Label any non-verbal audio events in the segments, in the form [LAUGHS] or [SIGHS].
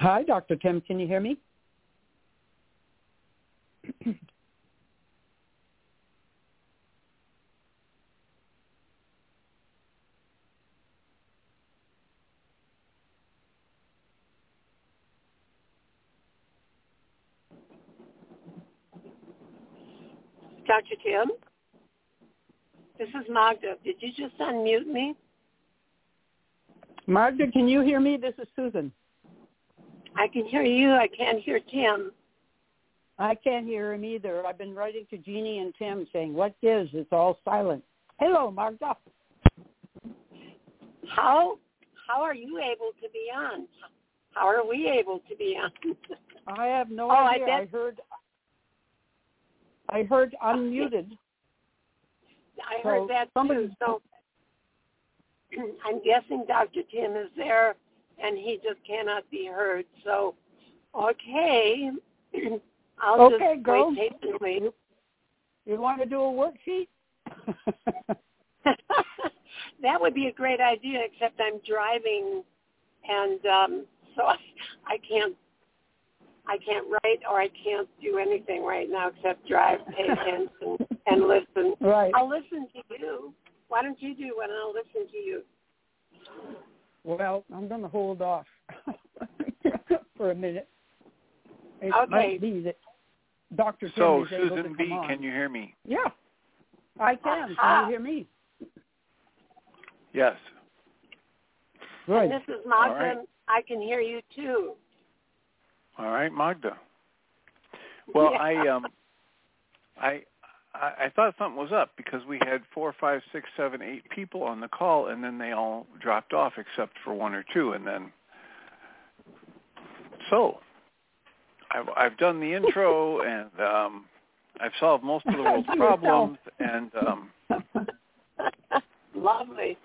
Hi, Dr. Tim. Can you hear me? Dr. Tim? This is Magda. Did you just unmute me? Magda, can you hear me? This is Susan. I can hear you. I can't hear Tim. I can't hear him either. I've been writing to Jeanie and Tim saying, what is? It's all silent. Hello, Magda. How how are you able to be on? How are we able to be on? [LAUGHS] I have no Oh, I idea. bet- I heard I heard [LAUGHS] unmuted. I So heard that somebody- too. So [CLEARS THROAT] I'm guessing Dr. Tim is there and he just cannot be heard. So, okay. [CLEARS THROAT] I'll Okay, just go. wait patiently. You want to do a worksheet? [LAUGHS] that would be a great idea, except I'm driving, and um, so [LAUGHS] I, I can't, I can't write or I can't do anything right now except drive, pay attention, and listen. right. I'll listen to you. Why don't you do one, and I'll listen to you. Well, I'm going to hold off [LAUGHS] for a minute. It Okay. might be that Dr. Tim So, is able to Susan B., on. can you hear me? Yeah, I can. Aha. Can you hear me? Yes. Good. And this is Magda. right. I can hear you too. All right, Magda. Well, Yeah. I um, I I I thought something was up because we had four, five, six, seven, eight people on the call, and then they all dropped off except for one or two, and then so I've I've done the intro [LAUGHS] and um, I've solved most of the world's problems, and um, [LAUGHS] Lovely.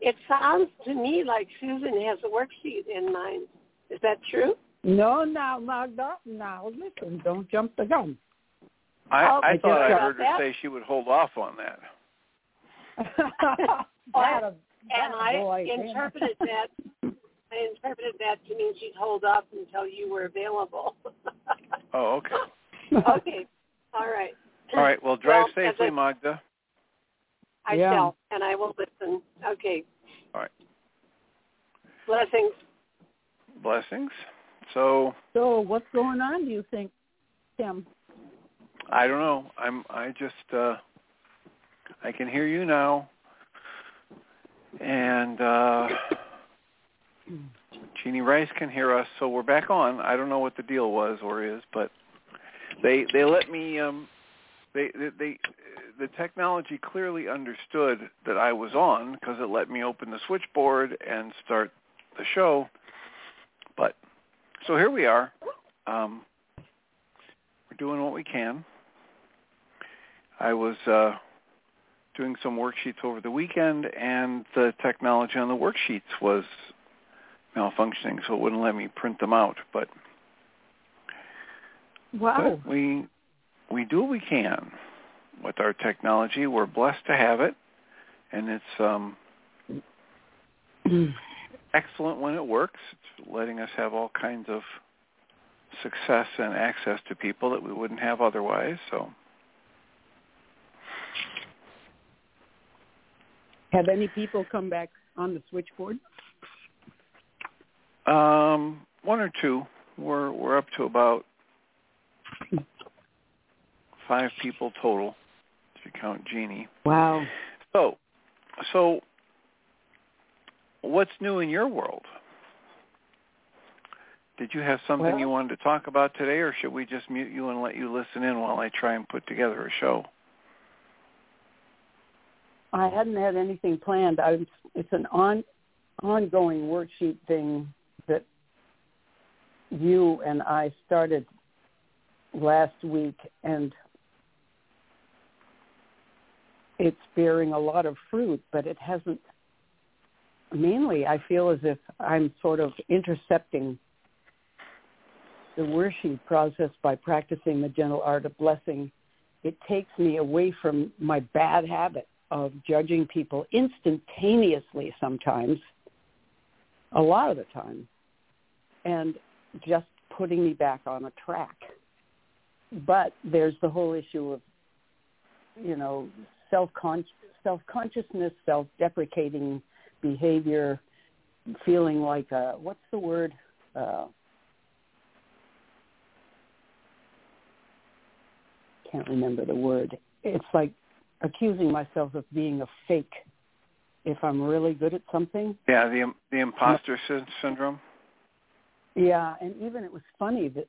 It sounds to me like Susan has a worksheet in mind. Is that true? No, now, Magda, now listen, don't jump the gun. I Oh, I just thought I got heard her that. say she would hold off on that. [LAUGHS] that, and that I boy, interpreted that. I interpreted that to mean she'd hold off until you were available. [LAUGHS] Oh, okay. okay. All right. All right. Well, drive Well, safely, I- Magda. I Yeah. shall, and I will listen. Okay. All right. Blessings. Blessings. So So what's going on, do you think, Tim? I don't know. I'm. I just. uh I can hear you now, and uh Jeanie Ryce can hear us, so we're back on. I don't know what the deal was or is, but they they let me. um They they. they the technology clearly understood that I was on because it let me open the switchboard and start the show. But so here we are. Um, we're doing what we can. I was uh, doing some worksheets over the weekend, and the technology on the worksheets was malfunctioning, so it wouldn't let me print them out. But Wow. but we we do what we can with our technology. We're blessed to have it, and it's um, excellent when it works. It's letting us have all kinds of success and access to people that we wouldn't have otherwise. So, have any people come back on the switchboard? Um, one or two. We're we're up to about five people total, if you count Jeanie. Wow. So, so what's new in your world? Did you have something well, you wanted to talk about today, or should we just mute you and let you listen in while I try and put together a show? I hadn't had anything planned. I, it's an on ongoing worksheet thing that you and I started last week, and it's bearing a lot of fruit, but it hasn't. Mainly, I feel as if I'm sort of intercepting the worksheet process by practicing the gentle art of blessing. It takes me away from my bad habit of judging people instantaneously sometimes, a lot of the time, and just putting me back on a track. But there's the whole issue of, you know, self-con- self-consciousness, self-deprecating behavior, feeling like a, what's the word? Uh, can't remember the word. It's like accusing myself of being a fake if I'm really good at something. Yeah, the the imposter syndrome. Yeah, and even it was funny that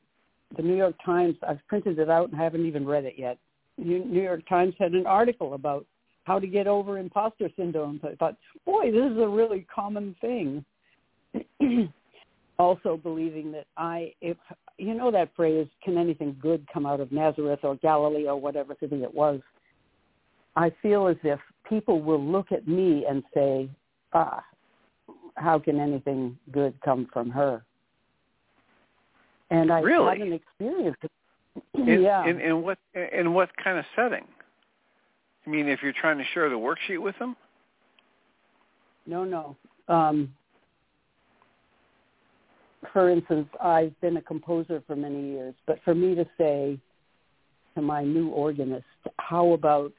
the New York Times. I've printed it out and I haven't even read it yet. New York Times had an article about how to get over imposter syndrome. So I thought, boy, this is a really common thing. [CLEARS THROAT] also believing that I, if you know that phrase, can anything good come out of Nazareth or Galilee or whatever city it was? I feel as if people will look at me and say, ah, how can anything good come from her? And I really? had an experience. [CLEARS THROAT] In, yeah. In, in what in what kind of setting? I mean, if you're trying to share the worksheet with them? No, no. Um, for instance, I've been a composer for many years, but for me to say to my new organist, how about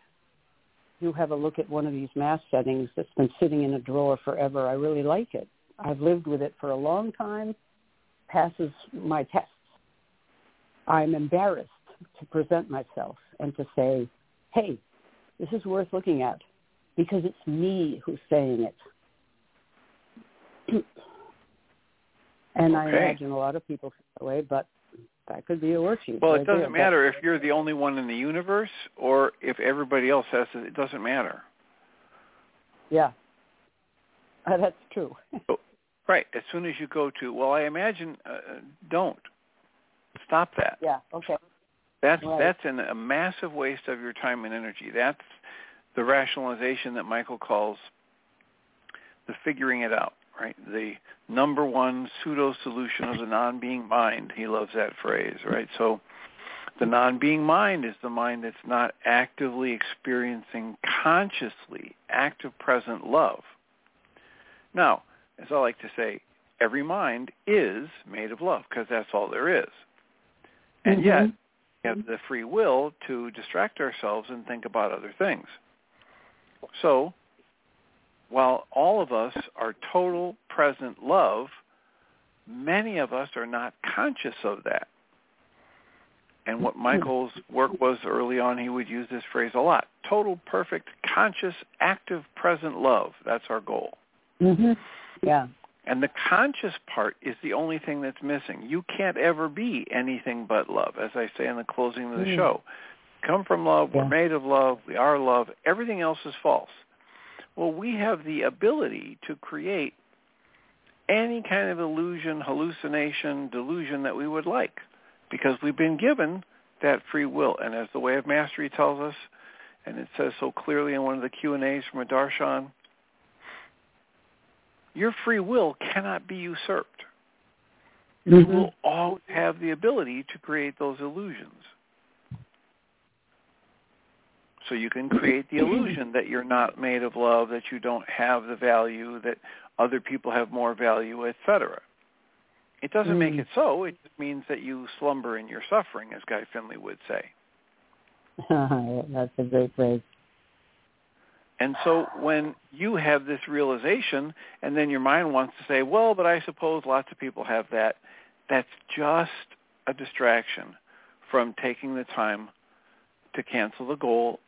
you have a look at one of these mass settings that's been sitting in a drawer forever. I really like it. I've lived with it for a long time, passes my tests. I'm embarrassed to present myself and to say, hey, this is worth looking at because it's me who's saying it. [CLEARS THROAT] and okay. I imagine a lot of people feel that way, but that could be a worksheet. Well, right it doesn't there, matter if you're the only one in the universe or if everybody else has it. It doesn't matter. Yeah, uh, [LAUGHS] that's true. so, right. As soon as you go to, well, I imagine, uh, don't stop that. Yeah. Okay. That's right. that's an, a massive waste of your time and energy. That's the rationalization that Michael calls the figuring it out right? The number one pseudo solution of the non-being mind. He loves that phrase, right? So the non-being mind is the mind that's not actively experiencing consciously active present love. Now, as I like to say, every mind is made of love because that's all there is. And mm-hmm. yet, we have the free will to distract ourselves and think about other things. So while all of us are total present love, many of us are not conscious of that. And what Michael's work was early on, he would use this phrase a lot. Total, perfect, conscious, active, present love. That's our goal. Mm-hmm. Yeah. And the conscious part is the only thing that's missing. You can't ever be anything but love, as I say in the closing of the mm-hmm. show. Come from love. Yeah. We're made of love. We are love. Everything else is false. Well, we have the ability to create any kind of illusion, hallucination, delusion that we would like because we've been given that free will. And as the Way of Mastery tells us, and it says so clearly in one of the Q&As from a darshan, your free will cannot be usurped. Mm-hmm. You will always have the ability to create those illusions. So you can create the illusion that you're not made of love, that you don't have the value, that other people have more value, etc. It doesn't make Mm. it so. It just means that you slumber in your suffering, as Guy Finley would say. [LAUGHS] That's a great phrase. And so when you have this realization and then your mind wants to say, well, but I suppose lots of people have that, that's just a distraction from taking the time to cancel the goal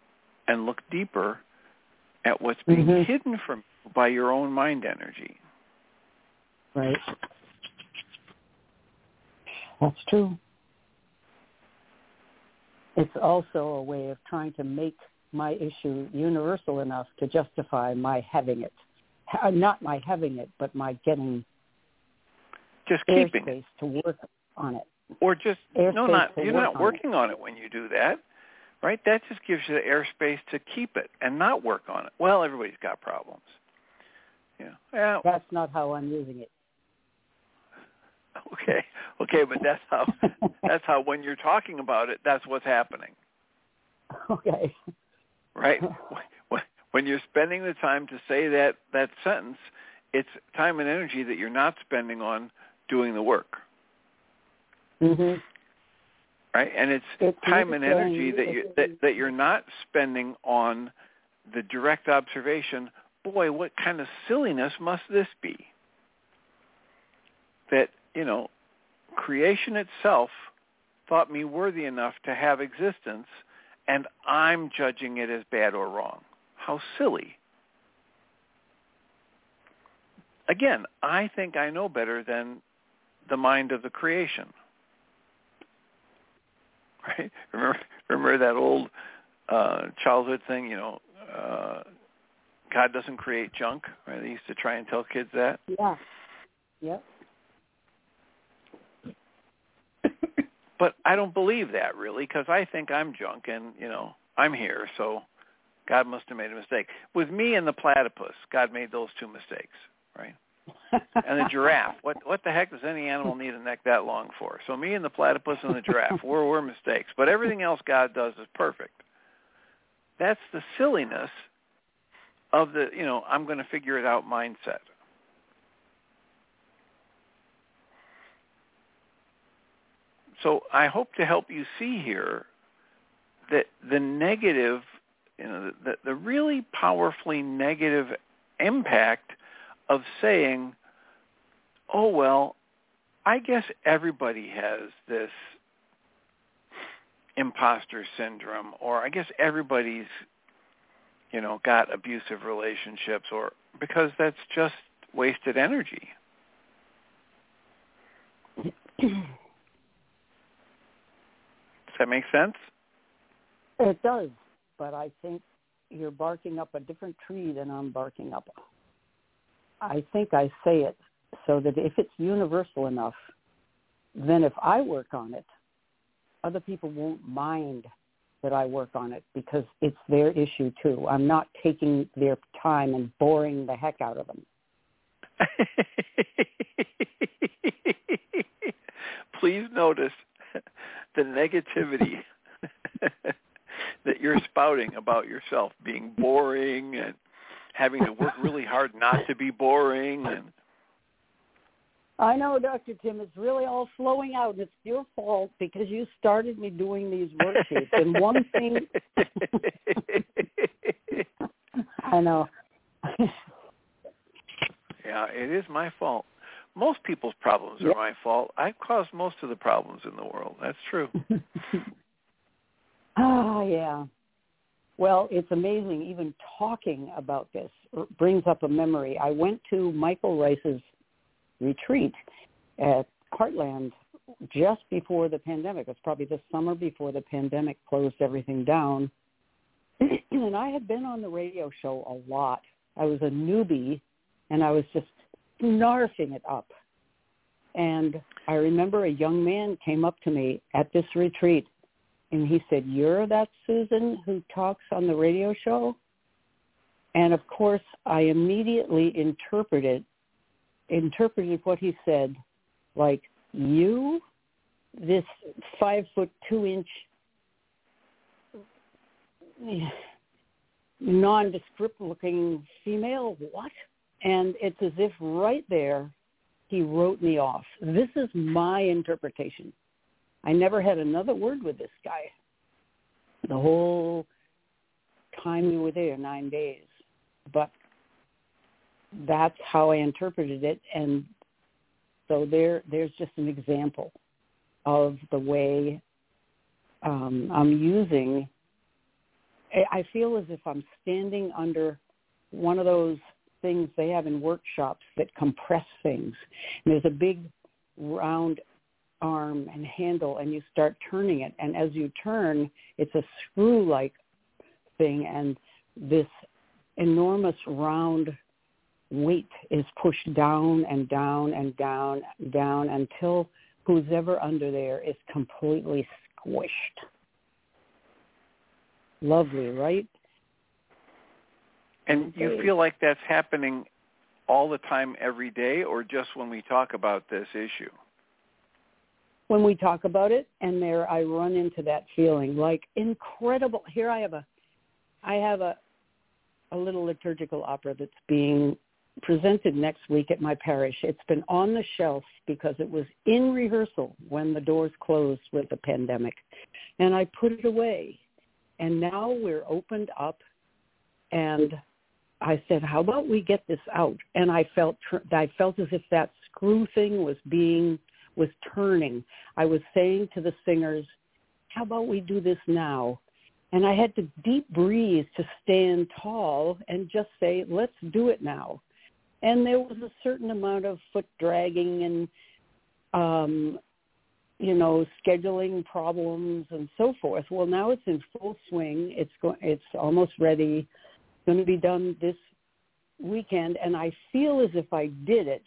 and look deeper at what's being Mhm. hidden from you by your own mind energy. Right. That's true. It's also a way of trying to make my issue universal enough to justify my having it. Not my having it, but my getting Just keeping airspace to work on it. Or just Airspace no, not you're not on it. working on it when you do that, right? That just gives you the airspace to keep it and not work on it. Well, everybody's got problems. Yeah. Yeah. That's not how I'm using it. [LAUGHS] Okay. Okay, but that's how [LAUGHS] that's how when you're talking about it, that's what's happening, okay. right? [LAUGHS] When- you're spending the time to say that that sentence, it's time and energy that you're not spending on doing the work, hmm right? And it's It's time and energy that you that, that you're not spending on the direct observation. Boy, what kind of silliness must this be? That you know, creation itself thought me worthy enough to have existence, and I'm judging it as bad or wrong. How silly. Again, I think I know better than the mind of the creation. [LAUGHS] Right? Remember, remember that old uh, childhood thing, you know, uh, God doesn't create junk, right? They used to try and tell kids that. Yeah. Yep. [LAUGHS] But I don't believe that really because I think I'm junk and, you know, I'm here, so God must have made a mistake. With me and the platypus, God made those two mistakes, right? And the giraffe. What what the heck does any animal need a neck that long for? So me and the platypus and the giraffe, [LAUGHS] we're we're mistakes. But everything else God does is perfect. That's the silliness of the, you know, I'm going to figure it out mindset. So I hope to help you see here that the negative, you know, the, the really powerfully negative impact of saying, oh, well, I guess everybody has this imposter syndrome, or I guess everybody's, you know, got abusive relationships, or because that's just wasted energy. [CLEARS THROAT] Does that make sense? It does, but I think you're barking up a different tree than I'm barking up. I think I say it so that if it's universal enough, then if I work on it, other people won't mind that I work on it because it's their issue too. I'm not taking their time and boring the heck out of them. [LAUGHS] Please notice the negativity [LAUGHS] that you're spouting about yourself being boring and having to work really hard not to be boring and I know, Dr. Tim, it's really all flowing out, and it's your fault because you started me doing these worksheets. and one [LAUGHS] thing, [LAUGHS] I know. [LAUGHS] yeah, it is my fault. Most people's problems are Yep. my fault. I've caused most of the problems in the world. That's true. Ah, yeah. Well, it's amazing. Even talking about this brings up a memory. I went to Michael Ryce's retreat at Heartland just before the pandemic. It was probably the summer before the pandemic closed everything down. [CLEARS THROAT] and I had been on the radio show a lot. I was a newbie, and I was just snarfing it up. And I remember a young man came up to me at this retreat, and he said, "You're that Susan who talks on the radio show." And of course, I immediately interpreted interpreted what he said like you this five foot two inch nondescript looking female. What? And it's as if right there he wrote me off. This is my interpretation. I never had another word with this guy. The whole time we were there, nine days. But that's how I interpreted it. And so there there's just an example of the way um, I'm using. I feel as if I'm standing under one of those things they have in workshops that compress things. And there's a big round arm and handle and you start turning it. And as you turn it's a screw like thing. And this enormous round weight is pushed down and down and down down until who's ever under there is completely squished lovely, right? And you feel like that's happening all the time every day or just when we talk about this issue? When we talk about it and there I run into that feeling like incredible here I have a I have a a little liturgical opera that's being presented next week at my parish. It's been on the shelf because it was in rehearsal when the doors closed with the pandemic. And I put it away and now we're opened up and I said, "How about we get this out?" And I felt I felt as if that screw thing was being was turning. I was saying to the singers, "How about we do this now?" And I had to deep breathe to stand tall and just say, "Let's do it now." And there was a certain amount of foot dragging and um you know, scheduling problems and so forth. Well, now it's in full swing. It's go- it's almost ready. Going to be done this weekend, and I feel as if I did it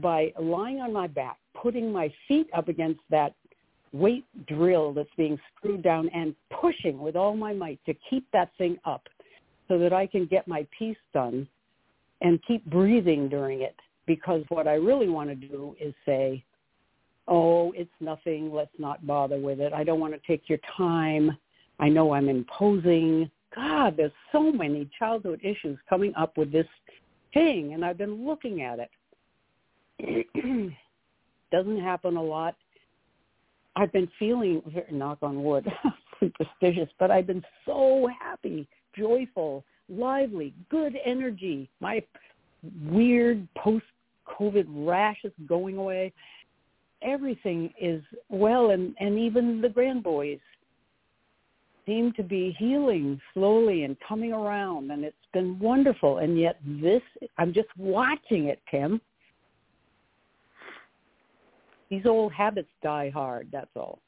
by lying on my back, putting my feet up against that weight drill that's being screwed down and pushing with all my might to keep that thing up so that I can get my piece done and keep breathing during it because what I really want to do is say, oh, it's nothing, let's not bother with it. I don't want to take your time. I know I'm imposing. God, there's so many childhood issues coming up with this thing, and I've been looking at it. [CLEARS THROAT] Doesn't happen a lot. I've been feeling, knock on wood, [LAUGHS] superstitious, but I've been so happy, joyful, lively, good energy. My weird post-COVID rash is going away everything is well and, and even the grand boys seem to be healing slowly and coming around and it's been wonderful and yet this I'm just watching it, Tim. These old habits die hard, that's all.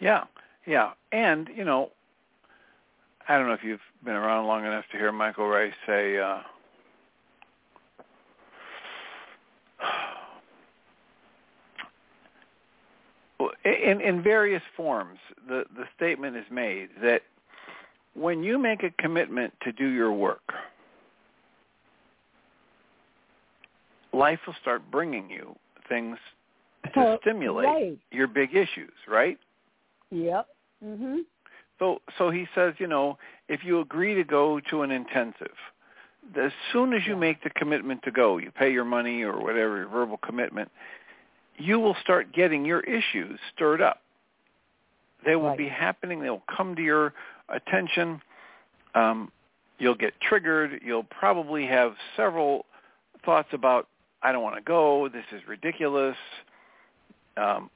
Yeah, yeah. And, you know, I don't know if you've been around long enough to hear Michael Ryce say, uh, [SIGHS] in, in various forms, the, the statement is made that when you make a commitment to do your work, life will start bringing you things to [LAUGHS] stimulate right. your big issues, right? Yep. Mhm. So so he says, you know, if you agree to go to an intensive, as soon as you make the commitment to go, you pay your money or whatever your verbal commitment, you will start getting your issues stirred up. They will right. be happening. They will come to your attention. Um, you'll get triggered. You'll probably have several thoughts about, I don't want to go. This is ridiculous. Um,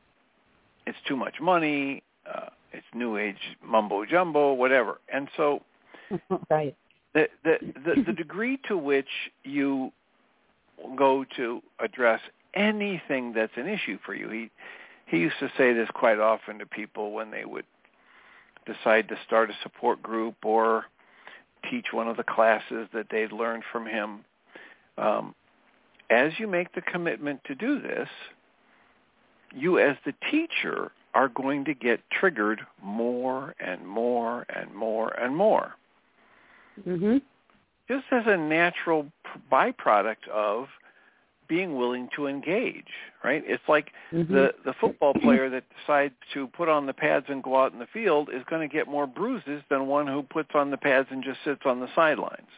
it's too much money. Uh, it's new age mumbo jumbo, whatever. And so, [LAUGHS] right. the, the the the degree to which you go to address anything that's an issue for you. He he used to say this quite often to people when they would decide to start a support group or teach one of the classes that they'd learned from him. Um, as you make the commitment to do this, you as the teacher are going to get triggered more and more and more and more. Mhm. Just as a natural byproduct of being willing to engage, right? It's like Mhm. the the football player that decides to put on the pads and go out in the field is going to get more bruises than one who puts on the pads and just sits on the sidelines.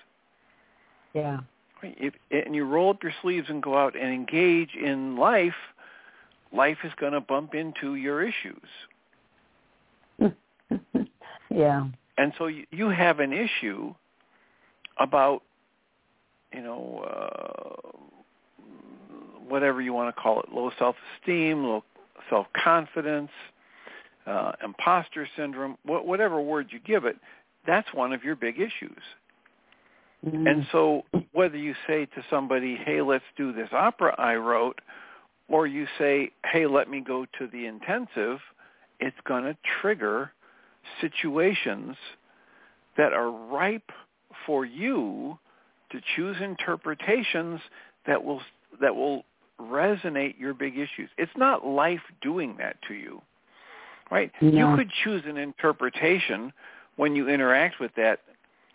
Yeah. Right? If, and you roll up your sleeves and go out and engage in life, life is going to bump into your issues. [LAUGHS] yeah. And so you, you have an issue about, you know, uh, whatever you want to call it, low self-esteem, low self-confidence, uh, imposter syndrome, wh- whatever word you give it, that's one of your big issues. Mhm. And so whether you say to somebody, hey, let's do this opera I wrote, or you say, hey, let me go to the intensive, it's going to trigger situations that are ripe for you to choose interpretations that will that will resonate your big issues. It's not life doing that to you. Right? No. You could choose an interpretation when you interact with that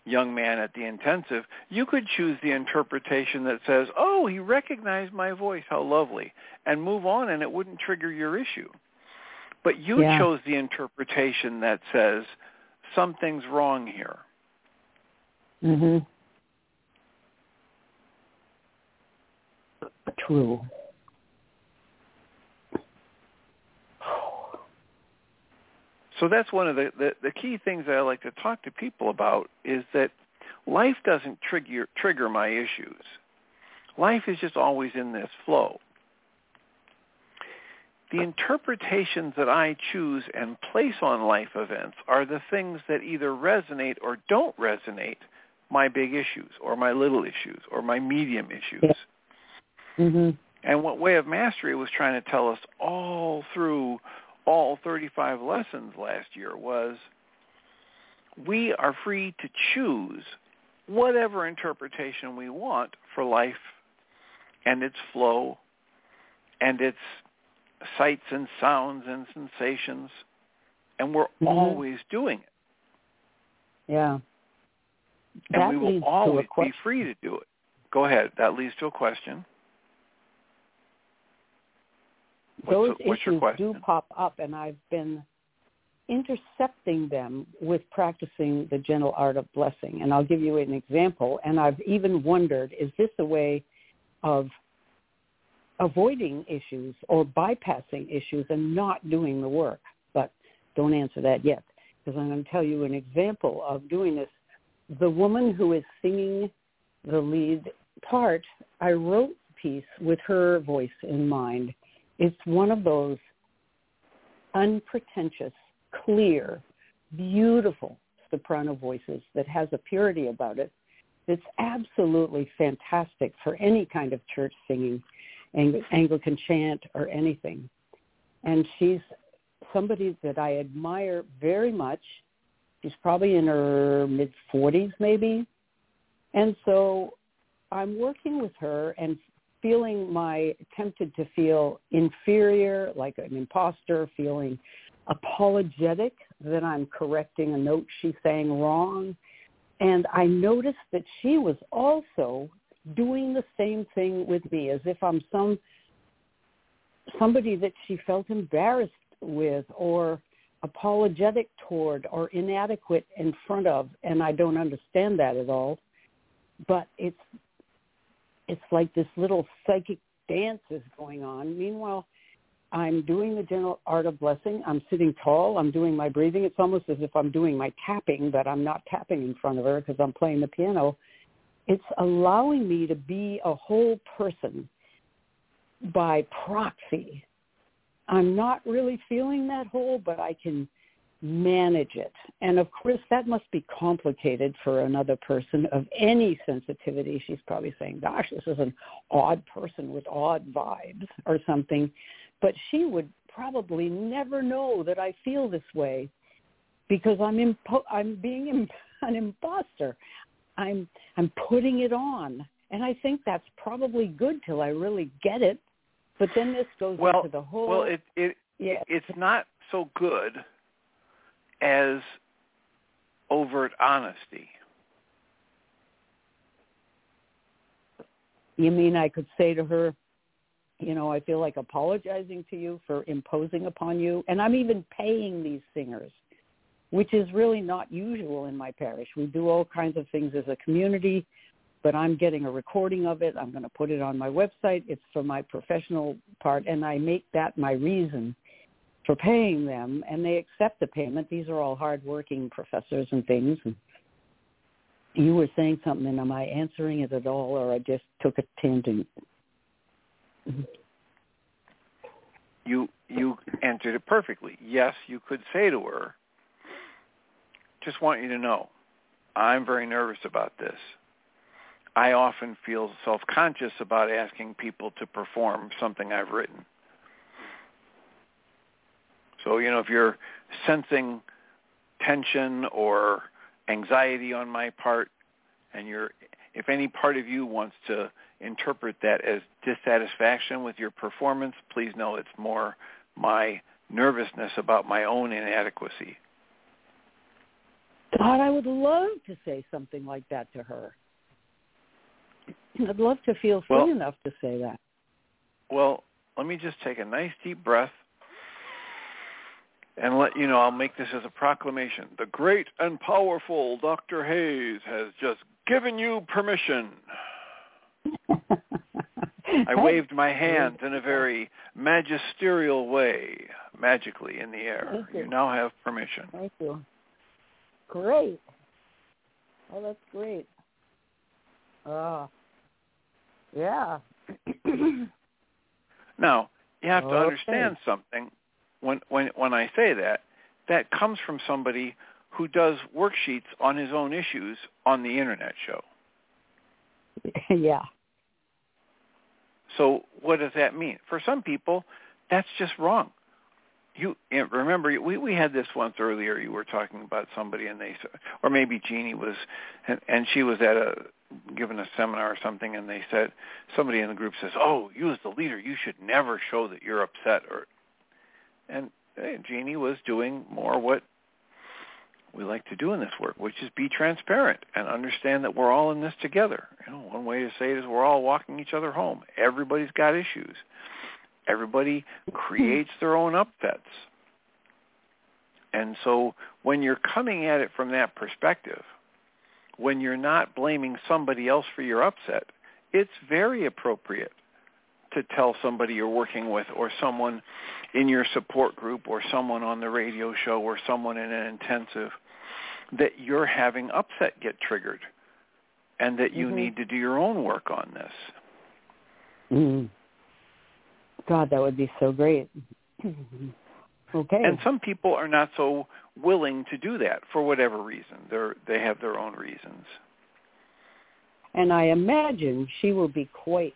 young man at the intensive, you could choose the interpretation that says, "Oh, he recognized my voice. How lovely." And move on and it wouldn't trigger your issue. But you Yeah. chose the interpretation that says something's wrong here. Mhm. True. So that's one of the, the, the key things that I like to talk to people about is that life doesn't trigger trigger my issues. Life is just always in this flow. The interpretations that I choose and place on life events are the things that either resonate or don't resonate my big issues or my little issues or my medium issues. Mhm. And what Way of Mastery was trying to tell us all through all 35 lessons last year was we are free to choose whatever interpretation we want for life and its flow and its sights and sounds and sensations. And we're Mhm. always doing it. Yeah. And that we will leads to a always be free to do it. Go ahead. That leads to a question. What's Those what's issues do pop up, and I've been intercepting them with practicing the gentle art of blessing. And I'll give you an example. And I've even wondered, is this a way of avoiding issues or bypassing issues and not doing the work? But don't answer that yet, because I'm going to tell you an example of doing this. The woman who is singing the lead part, I wrote the piece with her voice in mind. It's one of those unpretentious, clear, beautiful soprano voices that has a purity about it that's absolutely fantastic for any kind of church singing, Ang- Anglican chant or anything. And she's somebody that I admire very much. She's probably in her mid 40s maybe. And so I'm working with her and feeling my tempted to feel inferior, like an imposter, feeling apologetic that I'm correcting a note she sang wrong. And I noticed that she was also doing the same thing with me as if I'm some somebody that she felt embarrassed with or apologetic toward or inadequate in front of and I don't understand that at all. But it's it's like this little psychic dance is going on. Meanwhile, I'm doing the general art of blessing. I'm sitting tall. I'm doing my breathing. It's almost as if I'm doing my tapping, but I'm not tapping in front of her because I'm playing the piano. It's allowing me to be a whole person by proxy. I'm not really feeling that whole, but I can manage it. And of course, that must be complicated for another person of any sensitivity. She's probably saying, gosh, this is an odd person with odd vibes or something. But she would probably never know that I feel this way because I'm impo- I'm being Im- [LAUGHS] an imposter. I'm I'm putting it on. And I think that's probably good till I really get it. But then this goes Well, into the whole well, it it yeah. it's not so good as overt honesty. You mean I could say to her, you know, I feel like apologizing to you for imposing upon you. And I'm even paying these singers, which is really not usual in my parish. We do all kinds of things as a community, but I'm getting a recording of it. I'm going to put it on my website. It's for my professional part, and I make that my reason for paying them, and they accept the payment. These are all hardworking professors and things. And you were saying something, and am I answering it at all, or I just took a tangent? You you answered it perfectly. Yes, you could say to her, "Just want you to know, I'm very nervous about this. I often feel self-conscious about asking people to perform something I've written." So, you know, if you're sensing tension or anxiety on my part and you're if any part of you wants to interpret that as dissatisfaction with your performance, please know it's more my nervousness about my own inadequacy. God, I would love to say something like that to her. I'd love to feel free well, enough to say that. Well, let me just take a nice deep breath and let you know I'll make this as a proclamation. The great and powerful Dr. Hayes has just given you permission. [LAUGHS] I waved my hands in a very magisterial way, magically in the air. You. you now have permission. Thank you. Great. Oh, that's great. Uh, yeah. [CLEARS THROAT] now, you have to okay. understand something when when when I say that, that comes from somebody who does worksheets on his own issues on the internet show. [LAUGHS] yeah. So what does that mean? For some people, that's just wrong. You remember we we had this once earlier. You were talking about somebody, and they or maybe Jeanie was, and, and she was at a given a seminar or something, and they said somebody in the group says, "Oh, you as the leader, you should never show that you're upset or and hey, Jeanie was doing more what we like to do in this work, which is be transparent and understand that we're all in this together. You know, one way to say it is we're all walking each other home. Everybody's got issues. Everybody mm-hmm. creates their own upsets. And so when you're coming at it from that perspective, when you're not blaming somebody else for your upset, it's very appropriate to tell somebody you're working with or someone in your support group or someone on the radio show or someone in an intensive that you're having upset get triggered and that you mm-hmm. need to do your own work on this. Mm. God, that would be so great. [CLEARS THROAT] okay. And some people are not so willing to do that for whatever reason. They're they have their own reasons. And I imagine she will be quite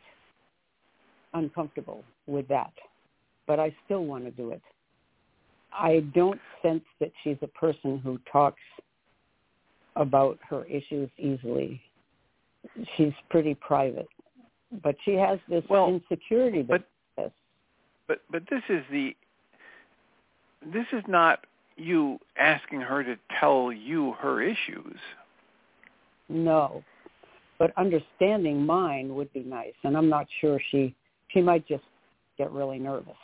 uncomfortable with that, but I still want to do it. I don't sense that she's a person who talks about her issues easily. She's pretty private, but she has this well, insecurity. But this. but but this is the this is not you asking her to tell you her issues. No, but understanding mine would be nice, and I'm not sure she she might just get really nervous.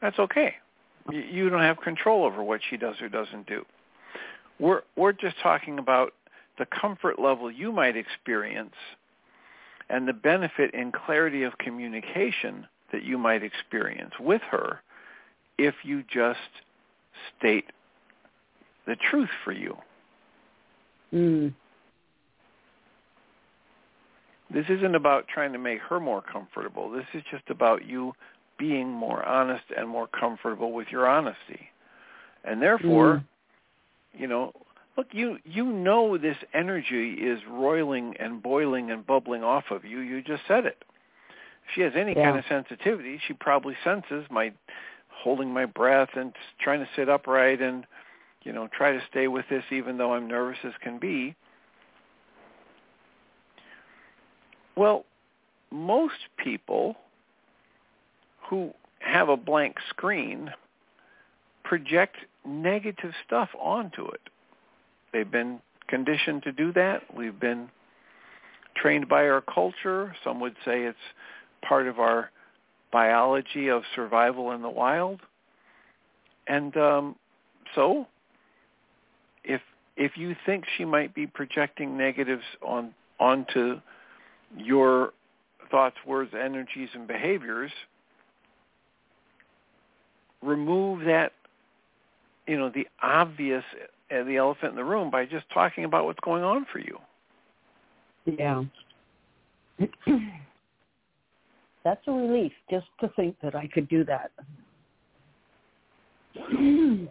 That's okay. You don't have control over what she does or doesn't do. We're we're just talking about the comfort level you might experience and the benefit in clarity of communication that you might experience with her if you just state the truth for you. Mm. This isn't about trying to make her more comfortable. This is just about you being more honest and more comfortable with your honesty. And therefore, mm. you know, look, you you know this energy is roiling and boiling and bubbling off of you. You just said it. If she has any yeah. kind of sensitivity, she probably senses my holding my breath and trying to sit upright and you know try to stay with this even though I'm nervous as can be Well, most people who have a blank screen project negative stuff onto it. They've been conditioned to do that. We've been trained by our culture. Some would say it's part of our biology of survival in the wild. And um, so, if if you think she might be projecting negatives on onto your thoughts, words, energies, and behaviors, remove that, you know, the obvious, uh, the elephant in the room by just talking about what's going on for you. Yeah. [CLEARS THROAT] That's a relief just to think that I could do that. [CLEARS THROAT]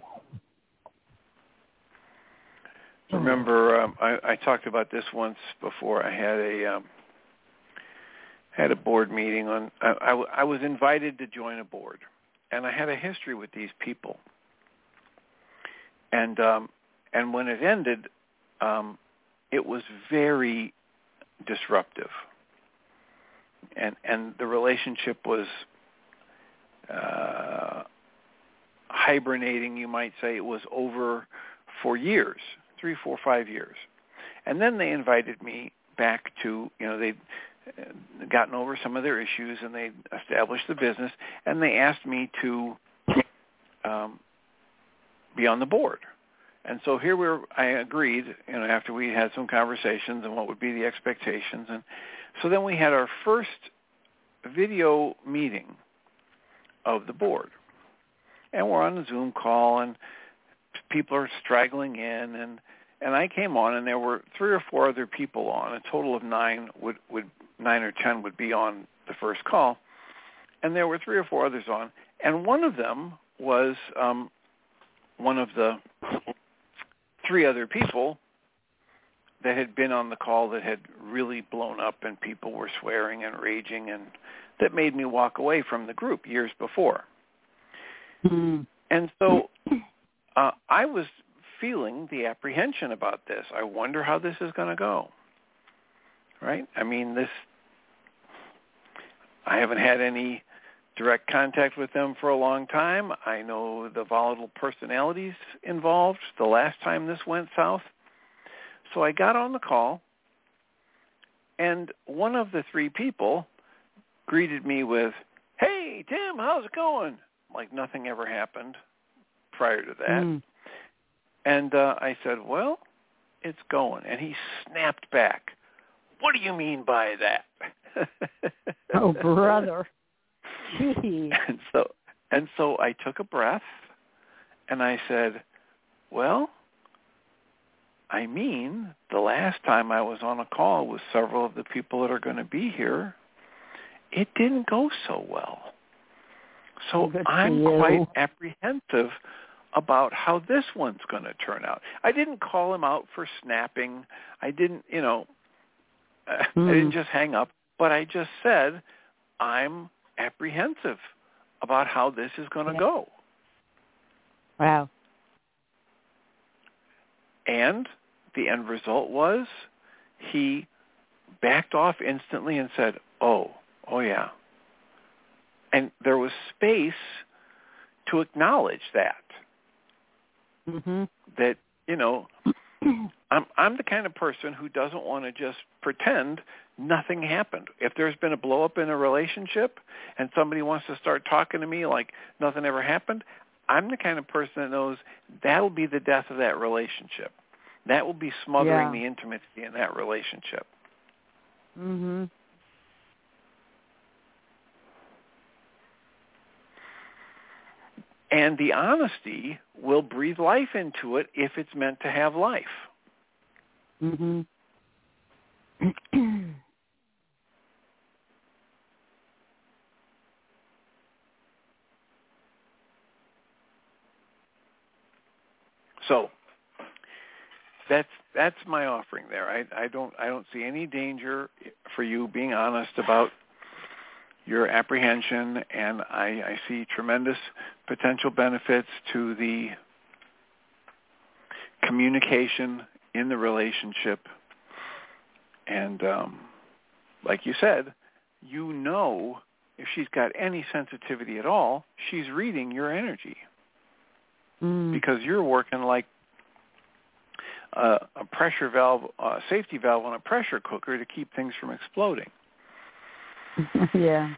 Remember, um, I, I talked about this once before. I had a um, had a board meeting on. I, I, I was invited to join a board, and I had a history with these people. And um, and when it ended, um, it was very disruptive, and and the relationship was uh, hibernating. You might say it was over for years, three, four, five years, and then they invited me back to you know they gotten over some of their issues and they established the business and they asked me to um, be on the board. And so here we were, I agreed, you know, after we had some conversations and what would be the expectations. And so then we had our first video meeting of the board. And we're on a Zoom call and people are straggling in and and I came on and there were three or four other people on. A total of nine would would nine or ten would be on the first call, and there were three or four others on, and one of them was um, one of the three other people that had been on the call that had really blown up and people were swearing and raging and that made me walk away from the group years before. Mm. And so uh, I was feeling the apprehension about this. I wonder how this is going to go right? I mean, this I haven't had any direct contact with them for a long time. I know the volatile personalities involved the last time this went south. So I got on the call, and one of the three people greeted me with, hey, Tim, how's it going? Like nothing ever happened prior to that. Mm. And uh, I said, well, it's going. And he snapped back what do you mean by that? [LAUGHS] oh, brother. Jeez. [LAUGHS] And so and so I took a breath and I said, "Well, I mean, the last time I was on a call with several of the people that are going to be here, it didn't go so well. So I'm quite apprehensive about how this one's going to turn out. I didn't call him out for snapping. I didn't, you know, Mm. [LAUGHS] I didn't hmm. just hang up, but I just said I'm apprehensive about how this is going to yeah. go. Wow. And the end result was he backed off instantly and said, "Oh, oh yeah." And there was space to acknowledge that. Mm-hmm. That you know, [CLEARS THROAT] I'm I'm the kind of person who doesn't want to just pretend nothing happened. If there's been a blow up in a relationship and somebody wants to start talking to me like nothing ever happened, I'm the kind of person that knows that'll be the death of that relationship. That will be smothering yeah. the intimacy in that relationship. Mhm. And the honesty will breathe life into it if it's meant to have life. Mhm. [CLEARS THROAT] so that's that's my offering there. I I don't I don't see any danger for you being honest about your apprehension, and I, I see tremendous potential benefits to the communication in the relationship. And um, like you said, you know if she's got any sensitivity at all, she's reading your energy mm. because you're working like a, a pressure valve, a safety valve on a pressure cooker to keep things from exploding. [LAUGHS] yeah.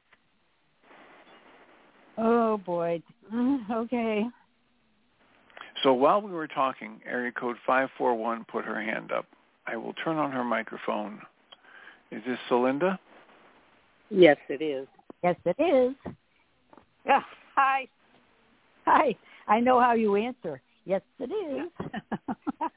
Oh boy. [LAUGHS] Okay. So while we were talking, area code 541 put her hand up. I will turn on her microphone. Is this Celinda? Yes, it is. Yes, it is. Yeah. Hi. Hi. I know how you answer. Yes, it is. [LAUGHS]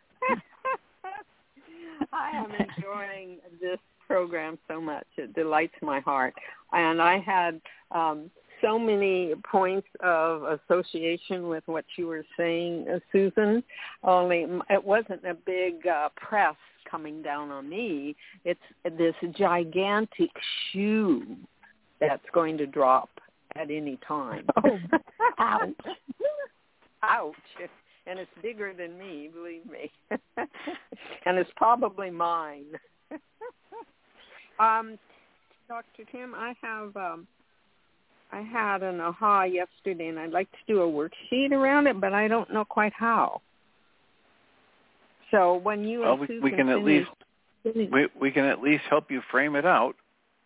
I am enjoying this program so much. It delights my heart. And I had um, so many points of association with what you were saying, Susan. Only it wasn't a big uh, press coming down on me. It's this gigantic shoe that's going to drop at any time. [LAUGHS] Oh, [LAUGHS] ouch. ouch. And it's bigger than me, believe me. [LAUGHS] and it's probably mine. um, Dr. Tim, I have um, I had an aha yesterday, and I'd like to do a worksheet around it, but I don't know quite how. So when you well, and we, we can at least we we can at least help you frame it out.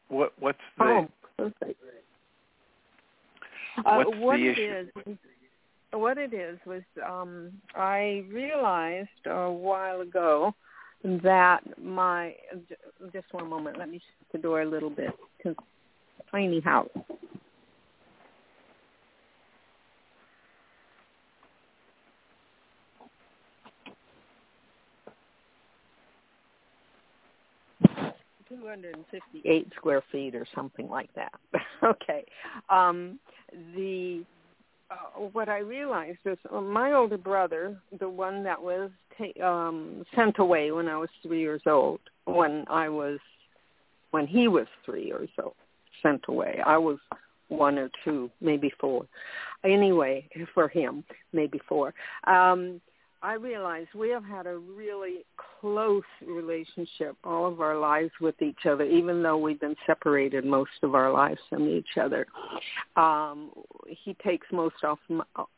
What what's the oh, perfect. Uh, what's what the issue? is, what it is was um, I realized a while ago that my just one moment. Let me shut the door a little bit because tiny house. Two hundred and fifty-eight square feet, or something like that. [LAUGHS] okay. Um, the uh, what I realized is uh, my older brother, the one that was ta- um, sent away when I was three years old, when I was, when he was three years old, sent away. I was one or two, maybe four. Anyway, for him, maybe four. Um, I realized we have had a really close relationship all of our lives with each other, even though we've been separated most of our lives from each other. Um, he takes most off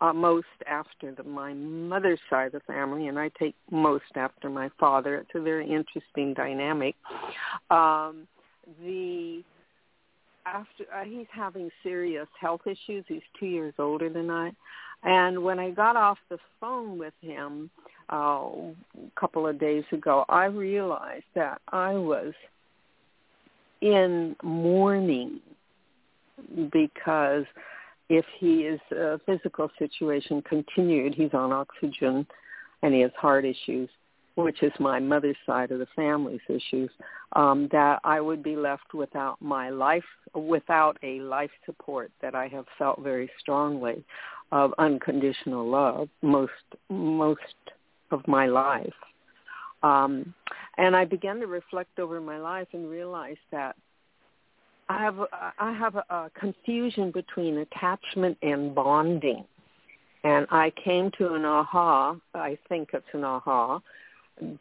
uh, most after the, my mother's side of the family, and I take most after my father. It's a very interesting dynamic. Um, the after uh, he's having serious health issues. He's two years older than I, and when I got off the phone with him uh, a couple of days ago, I realized that I was in mourning because if his uh, physical situation continued, he's on oxygen and he has heart issues, which is my mother's side of the family's issues, um, that I would be left without my life, without a life support that I have felt very strongly of unconditional love most most of my life. Um, and I began to reflect over my life and realize that I have I have a, a confusion between attachment and bonding. And I came to an aha, I think it's an aha,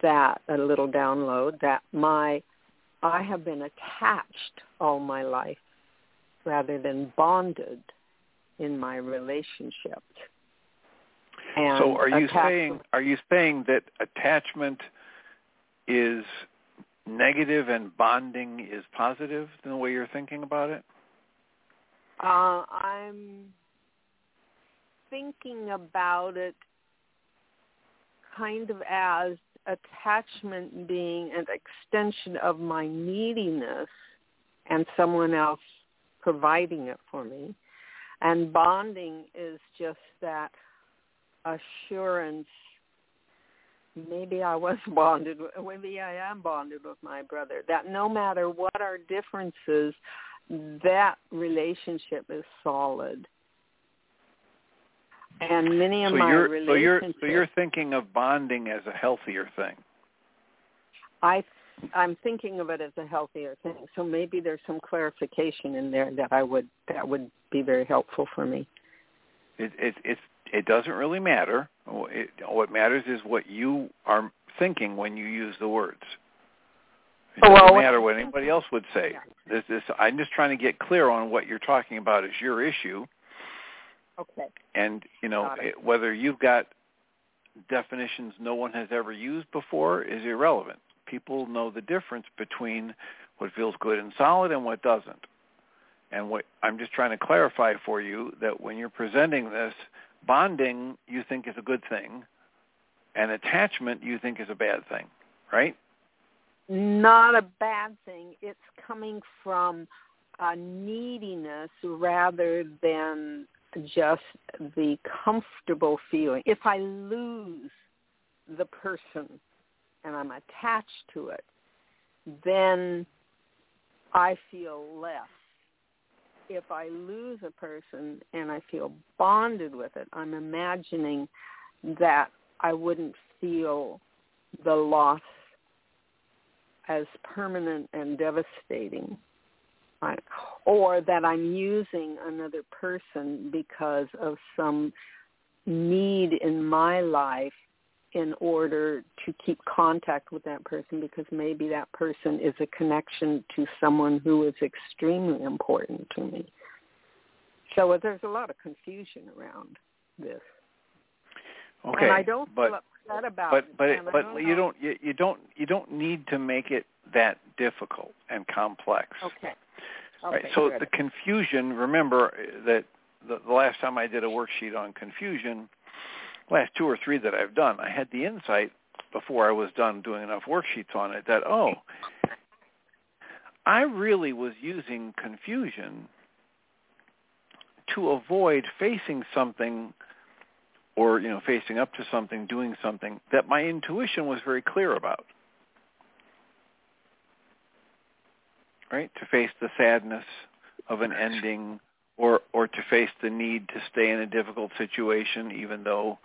that a little download that my I have been attached all my life rather than bonded in my relationship. And so are you saying are you saying that attachment is negative and bonding is positive in the way you're thinking about it? Uh, I'm thinking about it kind of as attachment being an extension of my neediness and someone else providing it for me. And bonding is just that assurance. Maybe I was [LAUGHS] bonded, maybe I am bonded with my brother, that no matter what our differences, that relationship is solid. And many of so my you're relationships, so you're so you're thinking of bonding as a healthier thing. I I'm thinking of it as a healthier thing. So maybe there's some clarification in there that I would that would be very helpful for me. It it it, it doesn't really matter. It, what matters is what you are thinking when you use the words. It doesn't well, matter what anybody else would say. Yeah. This, I'm just trying to get clear on what you're talking about is your issue, Okay. and you know it, whether you've got definitions no one has ever used before is irrelevant. People know the difference between what feels good and solid and what doesn't. And what I'm just trying to clarify for you that when you're presenting this, bonding you think is a good thing, and attachment you think is a bad thing, right? Not a bad thing. It's coming from a neediness rather than just the comfortable feeling. If I lose the person and I'm attached to it, then I feel less. If I lose a person and I feel bonded with it, I'm imagining that I wouldn't feel the loss as permanent and devastating or that I'm using another person because of some need in my life in order to keep contact with that person because maybe that person is a connection to someone who is extremely important to me. So there's a lot of confusion around this. Okay, and I don't but, feel upset about but, it. But and but don't you know. don't you, you don't you don't need to make it that difficult and complex. Okay. Right. Okay, So good. the confusion. Remember that the, the last time I did a worksheet on confusion, last two or three that I've done, I had the insight before I was done doing enough worksheets on it that oh, I really was using confusion to avoid facing something or you know facing up to something doing something that my intuition was very clear about. Right? To face the sadness of an ending or or to face the need to stay in a difficult situation even though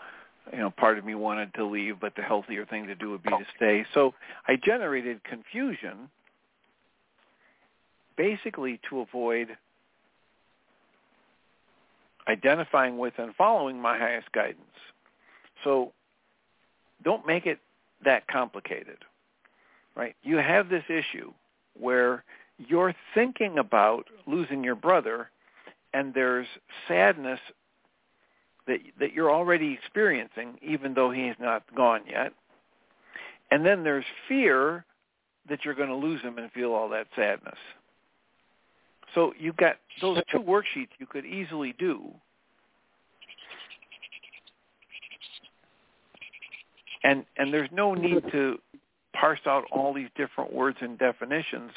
you know part of me wanted to leave but the healthier thing to do would be to stay. So i generated confusion basically to avoid identifying with and following my highest guidance. So don't make it that complicated right? You have this issue where you're thinking about losing your brother and there's sadness that that you're already experiencing even though he's not gone yet. And then there's fear that you're going to lose him and feel all that sadness. So you've got those two worksheets you could easily do. And and there's no need to parse out all these different words and definitions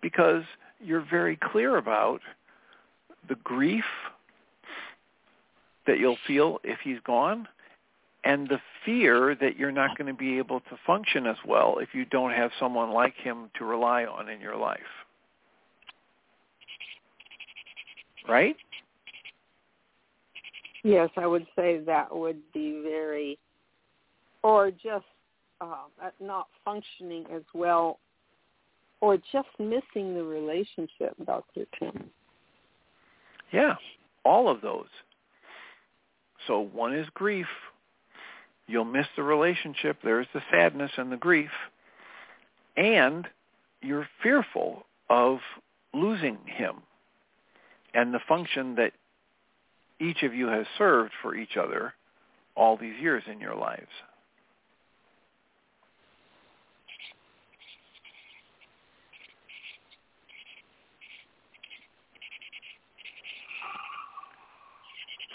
because you're very clear about the grief that you'll feel if he's gone and the fear that you're not going to be able to function as well if you don't have someone like him to rely on in your life. Right? Yes, I would say that would be very, or just uh, not functioning as well, or just missing the relationship, Dr. Tim. Yeah, all of those. So one is grief. You'll miss the relationship. There's the sadness and the grief. And you're fearful of losing him and the function that each of you has served for each other all these years in your lives.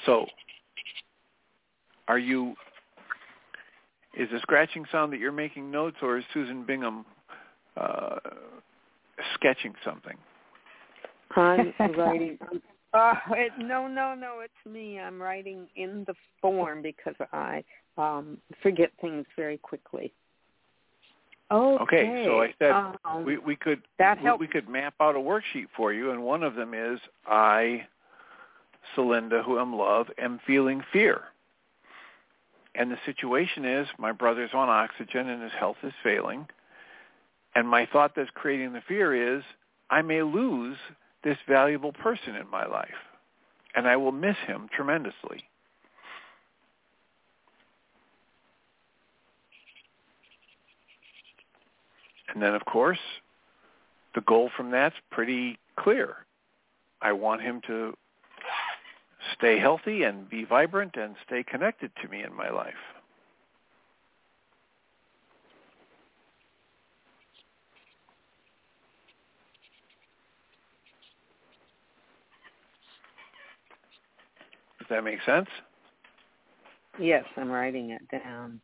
So, are you, is the scratching sound that you're making notes or is Susan Bingham uh, sketching something? I'm [LAUGHS] writing. Uh, it, no, no, no. It's me. I'm writing in the form because I um, forget things very quickly. Okay. Okay, so I said um, we, we could that we, helps. we could map out a worksheet for you, and one of them is I, Celinda, who I'm love, am feeling fear. And the situation is my brother's on oxygen and his health is failing. And my thought that's creating the fear is I may lose this valuable person in my life. And I will miss him tremendously. And then, of course, the goal from that's pretty clear. I want him to stay healthy and be vibrant and stay connected to me in my life. Does that make sense? Yes, I'm writing it down.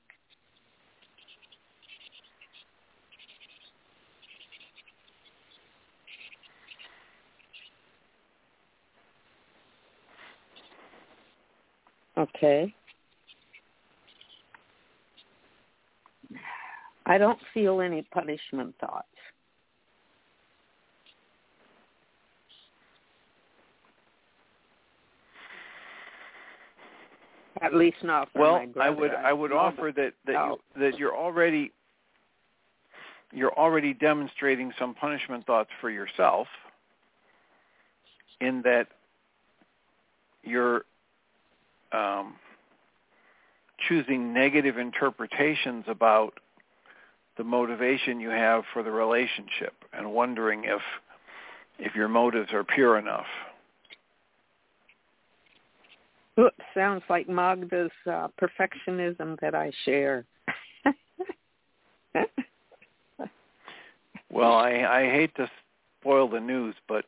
Okay. I don't feel any punishment thoughts. At least not for well, my brother. I would I would offer that that you, that you're already you're already demonstrating some punishment thoughts for yourself in that you're um, choosing negative interpretations about the motivation you have for the relationship and wondering if if your motives are pure enough. Oops, sounds like Magda's uh, perfectionism that I share. [LAUGHS] Well, I, I hate to spoil the news, but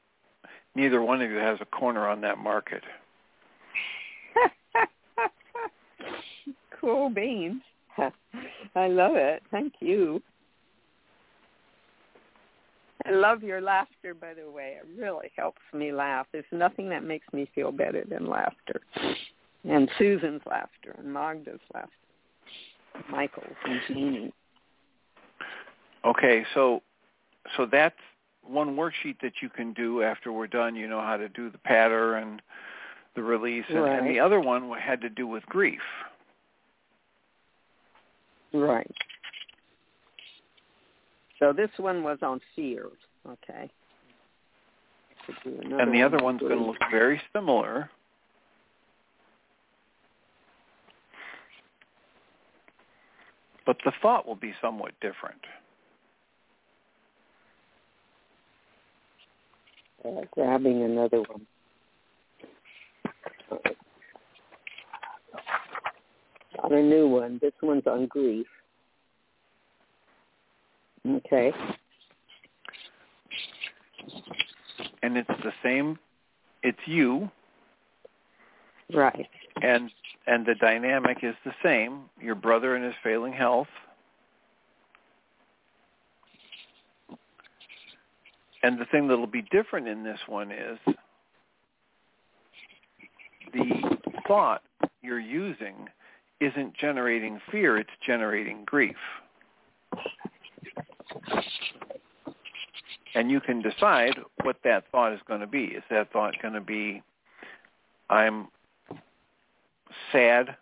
neither one of you has a corner on that market. Cool beans. [LAUGHS] I love it. Thank you. I love your laughter, by the way. It really helps me laugh. There's nothing that makes me feel better than laughter. And Susan's laughter and Magda's laughter. Michael's and Jeanie. Okay, so so that's one worksheet that you can do after we're done. You know how to do the patter and the release, and, and the other one had to do with grief. Right. So this one was on fears. Okay. Should do another and the one other on one's going to look very similar. But the thought will be somewhat different. uh, grabbing another one. Got a new one. This one's on grief. Okay. And it's the same, it's you, Right. and and the dynamic is the same. Your brother and his failing health. And the thing that'll be different in this one is the thought you're using isn't generating fear, it's generating grief. And you can decide what that thought is going to be. Is that thought going to be, I'm sad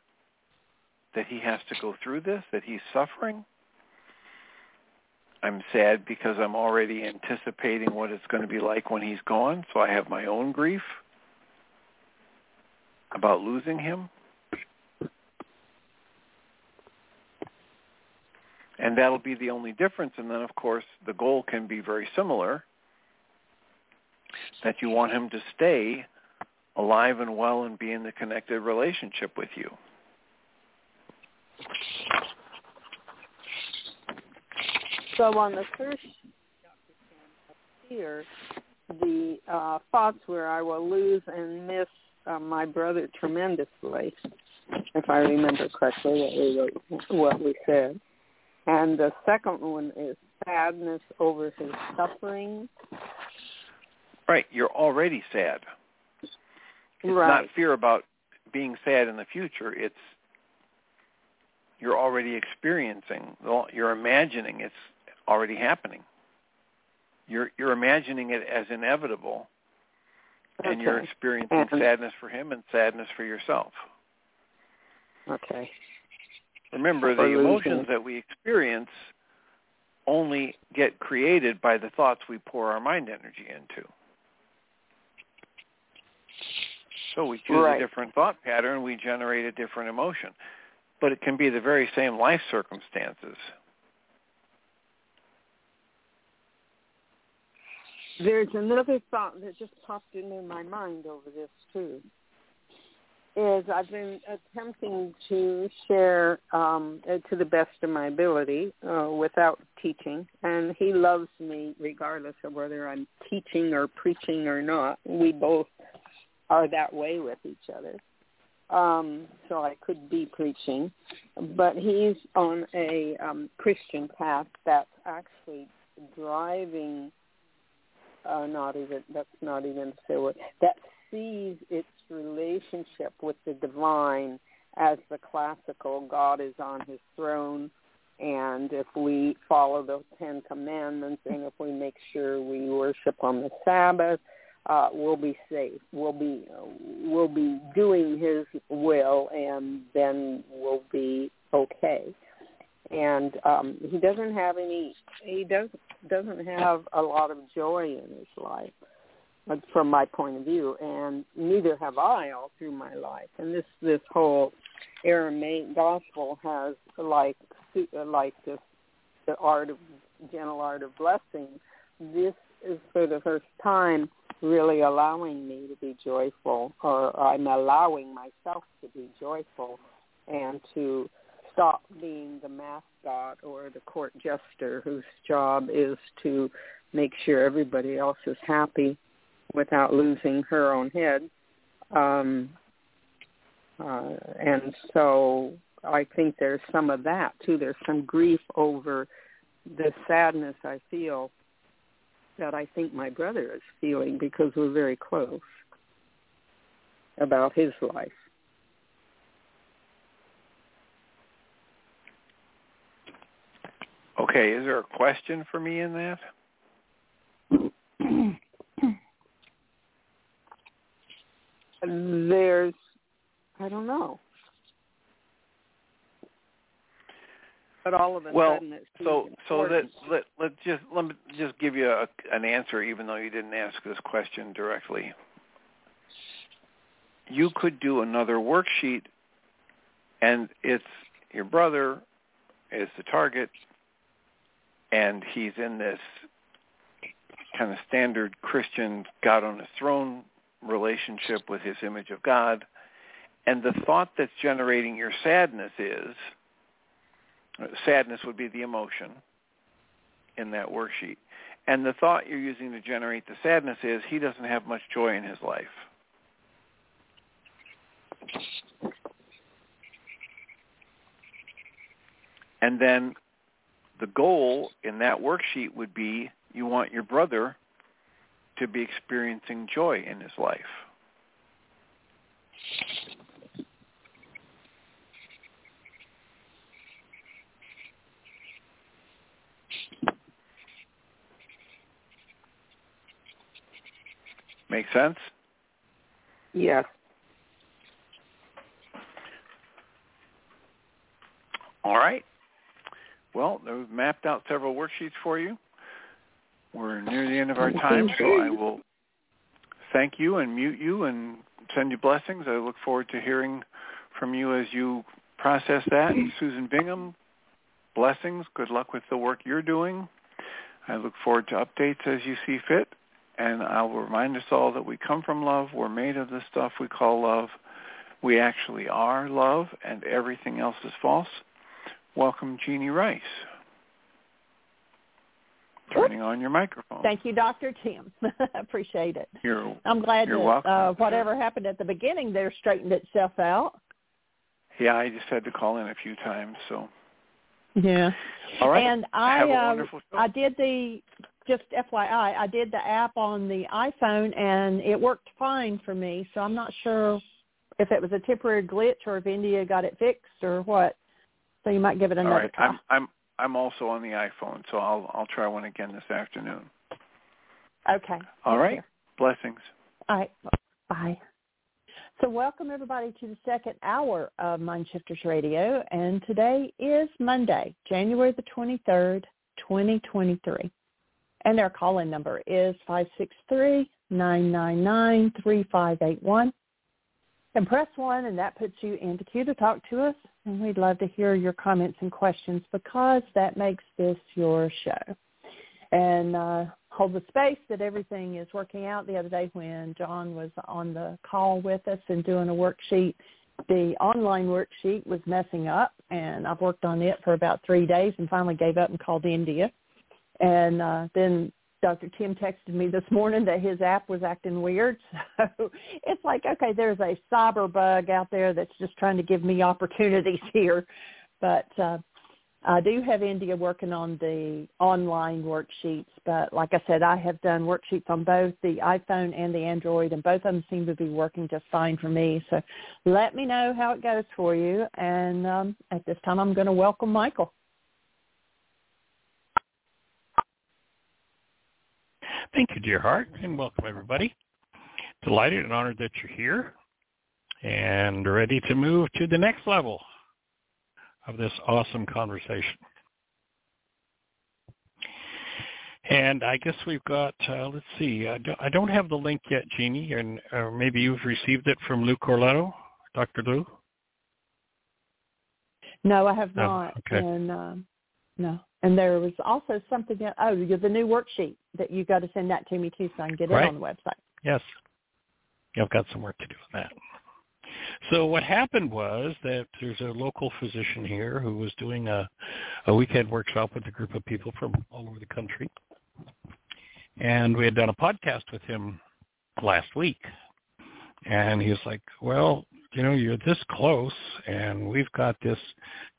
that he has to go through this, that he's suffering? I'm sad because I'm already anticipating what it's going to be like when he's gone, so I have my own grief about losing him. And that'll be the only difference. And then, of course, the goal can be very similar, that you want him to stay alive and well and be in the connected relationship with you. So on the first fear, the uh, thoughts were I will lose and miss uh, my brother tremendously, if I remember correctly what we what we said. And the second one is sadness over his suffering. Right, you're already sad. It's right. not fear about being sad in the future. It's you're already experiencing. You're imagining it's already happening. You're you're imagining it as inevitable, and you're experiencing And- sadness for him and sadness for yourself. Okay. Remember, the emotions that we experience only get created by the thoughts we pour our mind energy into. So we choose Right. a different thought pattern, we generate a different emotion. But it can be the very same life circumstances. There's another thought that just popped into my mind over this too. Is I've been attempting to share um, uh, to the best of my ability uh, without teaching, and he loves me regardless of whether I'm teaching or preaching or not. We both are that way with each other. um, so I could be preaching. But he's on a um, Christian path that's actually driving. Uh, not even that's not even say what that sees its relationship with the divine as the classical God is on his throne and if we follow the Ten Commandments and if we make sure we worship on the Sabbath, uh, we'll be safe. We'll be we'll be doing His will, and then we'll be okay. And um, he doesn't have any. He doesn't doesn't have a lot of joy in his life, Uh, from my point of view, and neither have I all through my life. And this this whole Aramaic gospel has like like this the art of gentle art of blessing. This is for the first time really allowing me to be joyful, or I'm allowing myself to be joyful, and to stop being the mascot or the court jester whose job is to make sure everybody else is happy without losing her own head. Um, uh, and so I think there's some of that too. There's some grief over the sadness I feel that I think my brother is feeling because we're very close about his life. Okay, is there a question for me in that? [CLEARS THROAT] There's, I don't know. But all of a well, so so that let let just let me just give you a, an answer, even though you didn't ask this question directly. You could do another worksheet, and it's your brother is the target, and he's in this kind of standard Christian God on his throne relationship with his image of God. And the thought that's generating your sadness is sadness would be the emotion in that worksheet. And the thought you're using to generate the sadness is he doesn't have much joy in his life. And then the goal in that worksheet would be you want your brother to be experiencing joy in his life. Make sense? Yes. All right. Well, we've mapped out several worksheets for you. We're near the end of our time, so I will thank you and mute you and send you blessings. I look forward to hearing from you as you process that. Susan Bingham, blessings. Good luck with the work you're doing. I look forward to updates as you see fit. And I'll remind us all that we come from love. We're made of the stuff we call love. We actually are love, and everything else is false. Welcome, Jeanie Ryce. Turning on your microphone. Thank you, Dr. Tim. [LAUGHS] Appreciate it. You're, I'm glad you're that welcome. uh, whatever happened at the beginning there straightened itself out. Yeah, I just had to call in a few times, so. Yeah. All right. And I Have a uh, wonderful show. I did the just FYI, I did the app on the iPhone and it worked fine for me. So I'm not sure if it was a temporary glitch or if India got it fixed or what. So you might give it another right. try. I'm I'm I'm also on the iPhone, so I'll I'll try one again this afternoon. okay. All right. Blessings. All right. Bye. So welcome everybody to the second hour of MindShifters Radio, and today is Monday, January the 23rd, 2023. And our call-in number is 563-999-3581. And press 1, and that puts you into queue to talk to us. And we'd love to hear your comments and questions because that makes this your show. And uh, hold the space that everything is working out. The other day when John was on the call with us and doing a worksheet, the online worksheet was messing up, and I've worked on it for about three days and finally gave up and called India. And uh, then Dr. Tim texted me this morning that his app was acting weird. [LAUGHS] So it's like, okay, there's a cyber bug out there that's just trying to give me opportunities [LAUGHS] here. But uh, I do have India working on the online worksheets, but like I said, I have done worksheets on both the iPhone and the Android, and both of them seem to be working just fine for me. So let me know how it goes for you. And um, at this time, I'm going to welcome Michael. Thank you, dear heart, and welcome everybody. Delighted and honored that you're here and ready to move to the next level of this awesome conversation. And I guess we've got, uh, let's see, I don't, I don't have the link yet, Jeanie, and uh, maybe you've received it from Lou Corletto, Dr. Lou? No, I have not. Oh, okay. And um, no. And there was also something that, oh, the new worksheet that you got to send that to me too so I can get right. it on the website. Yes. I've got some work to do on that. So what happened was that there's a local physician here who was doing a, a weekend workshop with a group of people from all over the country. And we had done a podcast with him last week. And he was like, well, you know, you're this close and we've got this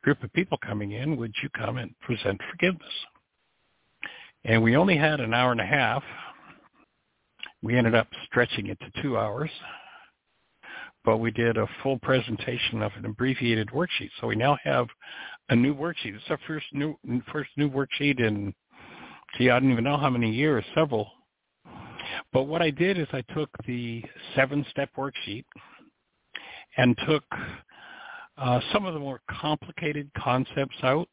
group of people coming in. Would you come and present forgiveness? And we only had an hour and a half. We ended up stretching it to two hours but we did a full presentation of an abbreviated worksheet. So we now have a new worksheet. It's our first new first new worksheet in gee, I don't even know how many years, several. But what I did is I took the seven-step worksheet and took uh, some of the more complicated concepts out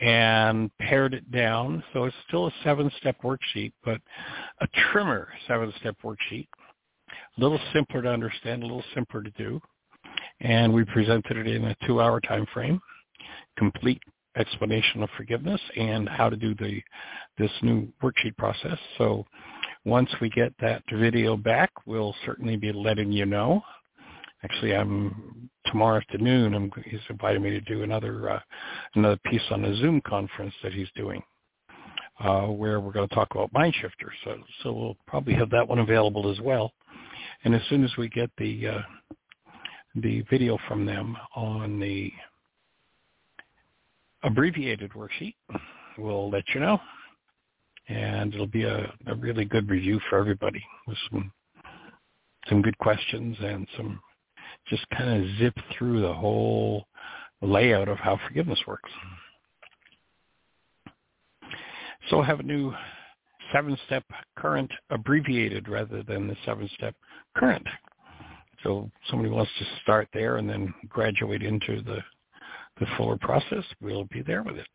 and pared it down. So it's still a seven-step worksheet, but a trimmer seven-step worksheet a little simpler to understand, a little simpler to do. And we presented it in a two-hour time frame, complete explanation of forgiveness and how to do the this new worksheet process. So once we get that video back, we'll certainly be letting you know. Actually, I'm tomorrow afternoon. I'm, he's invited me to do another uh, another piece on a Zoom conference that he's doing, uh, where we're going to talk about mind shifters. So, so we'll probably have that one available as well. And as soon as we get the uh, the video from them on the abbreviated worksheet, we'll let you know. And it'll be a, a really good review for everybody with some some good questions and some just kind of zip through the whole layout of how forgiveness works. So have a new seven-step current abbreviated rather than the seven-step current. So somebody wants to start there and then graduate into the the fuller process, we'll be there with it.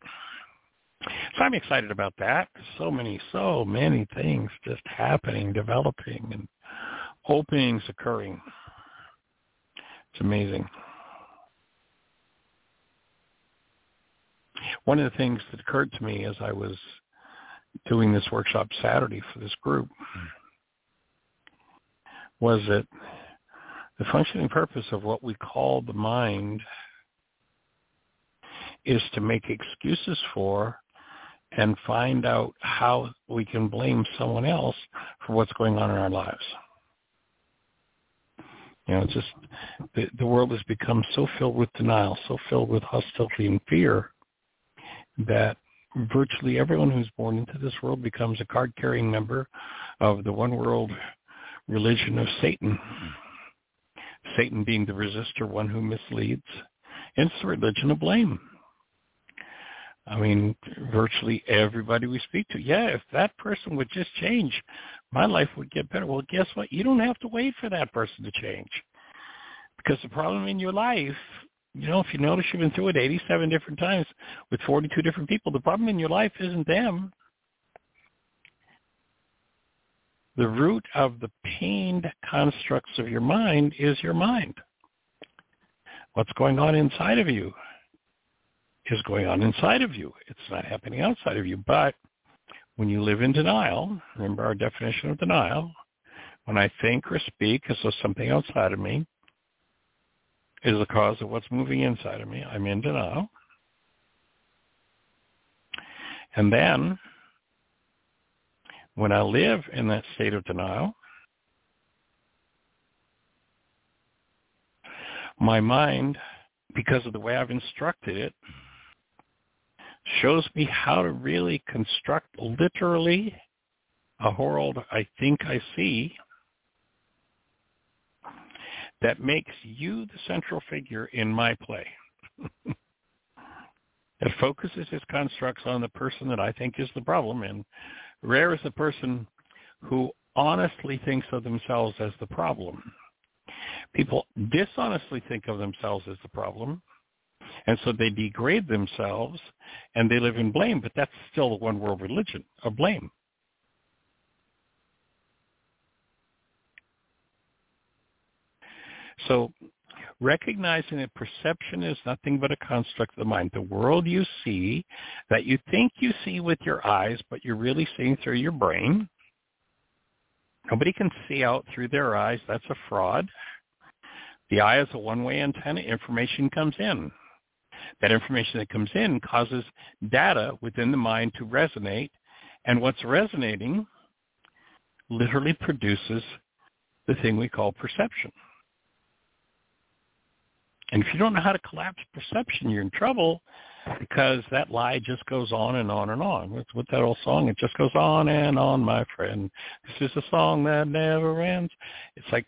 So I'm excited about that. So many, so many things just happening, developing, and openings occurring. It's amazing. One of the things that occurred to me as I was doing this workshop Saturday for this group was that the functioning purpose of what we call the mind is to make excuses for and find out how we can blame someone else for what's going on in our lives. You know, it's just the, the world has become so filled with denial, so filled with hostility and fear that virtually everyone who's born into this world becomes a card-carrying member of the one world religion of Satan. Satan being the resistor, one who misleads. And it's the religion of blame. I mean, virtually everybody we speak to, yeah, if that person would just change, my life would get better. Well, guess what? You don't have to wait for that person to change. Because the problem in your life you know, if you notice you've been through it 87 different times with 42 different people, the problem in your life isn't them. The root of the pained constructs of your mind is your mind. What's going on inside of you is going on inside of you. It's not happening outside of you. But when you live in denial, remember our definition of denial, when I think or speak as though something outside of me is the cause of what's moving inside of me. I'm in denial. And then When I live in that state of denial, my mind, because of the way I've instructed it, shows me how to really construct literally a world I think I see that makes you the central figure in my play. [LAUGHS] that focuses its constructs on the person that I think is the problem, and rare is the person who honestly thinks of themselves as the problem. People dishonestly think of themselves as the problem, and so they degrade themselves and they live in blame, but that's still the one world religion of blame. So recognizing that perception is nothing but a construct of the mind. The world you see that you think you see with your eyes, but you're really seeing through your brain. Nobody can see out through their eyes. That's a fraud. The eye is a one-way antenna. Information comes in. That information that comes in causes data within the mind to resonate. And what's resonating literally produces the thing we call perception. And if you don't know how to collapse perception, you're in trouble because that lie just goes on and on and on. With, with that old song, it just goes on and on, my friend. This is a song that never ends. It's like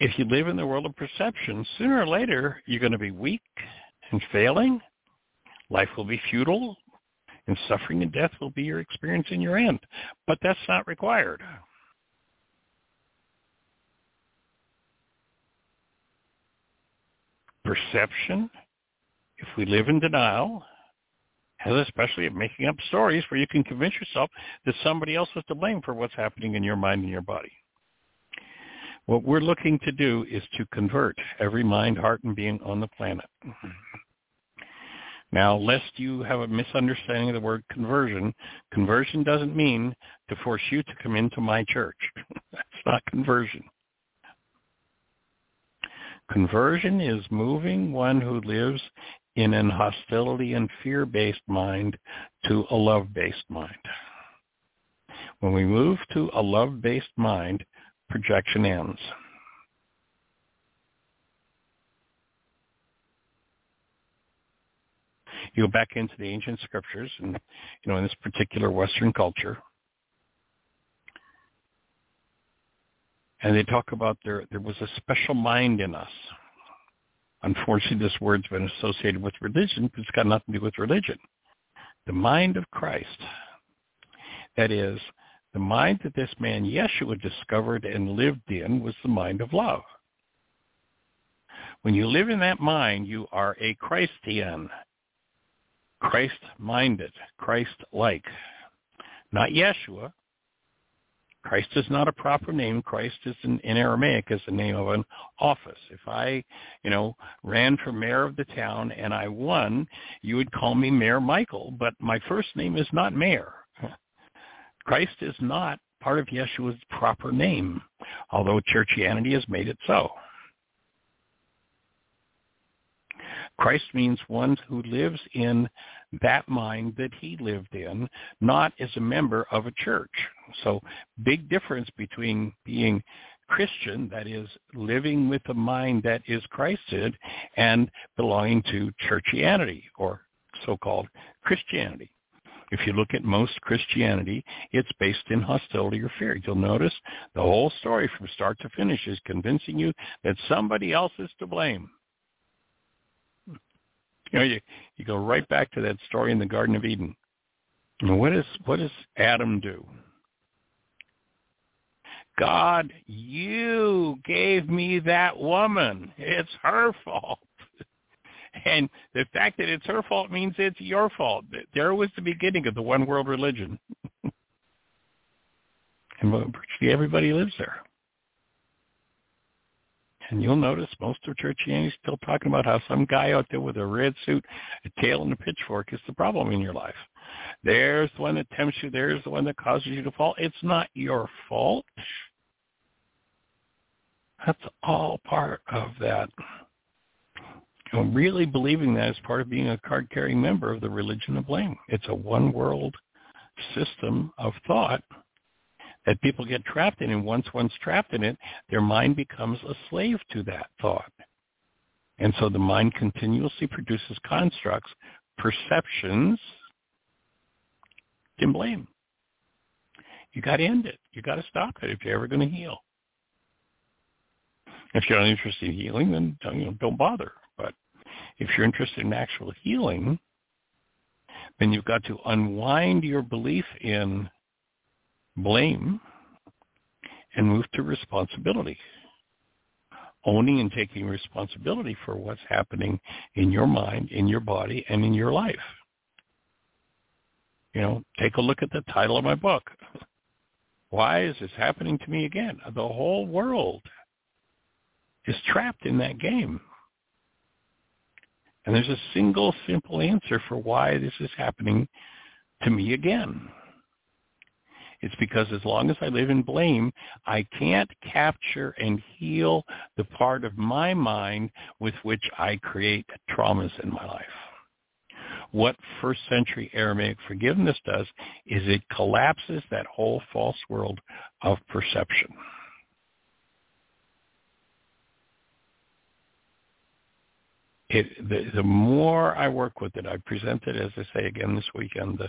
if you live in the world of perception, sooner or later you're going to be weak and failing. Life will be futile, and suffering and death will be your experience in your end. But that's not required. perception, if we live in denial, especially at making up stories where you can convince yourself that somebody else is to blame for what's happening in your mind and your body. What we're looking to do is to convert every mind, heart, and being on the planet. Now, lest you have a misunderstanding of the word conversion, conversion doesn't mean to force you to come into my church. [LAUGHS] That's not conversion. Conversion is moving one who lives in an hostility and fear-based mind to a love-based mind. When we move to a love-based mind, projection ends. You go back into the ancient scriptures, and you know, in this particular Western culture, and they talk about there there was a special mind in us. Unfortunately, this word's been associated with religion, but it's got nothing to do with religion. The mind of Christ. That is, the mind that this man Yeshua discovered and lived in was the mind of love. When you live in that mind, you are a Christian, Christ-minded, Christ-like. Not Yeshua, Christ is not a proper name. Christ is in, in Aramaic is the name of an office. If I, you know, ran for mayor of the town and I won, you would call me Mayor Michael, but my first name is not Mayor. Christ is not part of Yeshua's proper name, although churchianity has made it so. Christ means one who lives in that mind that he lived in, not as a member of a church. So big difference between being Christian, that is living with a mind that is Christed, and belonging to churchianity or so-called Christianity. If you look at most Christianity, it's based in hostility or fear. You'll notice the whole story from start to finish is convincing you that somebody else is to blame. You know, you, you go right back to that story in the Garden of Eden. And what, is, what does Adam do? God, you gave me that woman. It's her fault. And the fact that it's her fault means it's your fault. There was the beginning of the one world religion. [LAUGHS] and virtually everybody lives there. And you'll notice most of Churchianity is still talking about how some guy out there with a red suit, a tail, and a pitchfork is the problem in your life. There's the one that tempts you. There's the one that causes you to fall. It's not your fault. That's all part of that. Know, really believing that is part of being a card-carrying member of the religion of blame. It's a one-world system of thought that people get trapped in. And once one's trapped in it, their mind becomes a slave to that thought. And so the mind continuously produces constructs, perceptions, and blame. You got to end it. You got to stop it if you're ever going to heal. If you're not interested in healing, then you know, don't bother. If you're interested in actual healing, mm-hmm. then you've got to unwind your belief in blame and move to responsibility. Owning and taking responsibility for what's happening in your mind, in your body, and in your life. You know, take a look at the title of my book. Why is this happening to me again? The whole world is trapped in that game. And there's a single simple answer for why this is happening to me again. It's because as long as I live in blame, I can't capture and heal the part of my mind with which I create traumas in my life. What first century Aramaic forgiveness does is it collapses that whole false world of perception. It, the, the more I work with it, I presented, as I say again this weekend, the,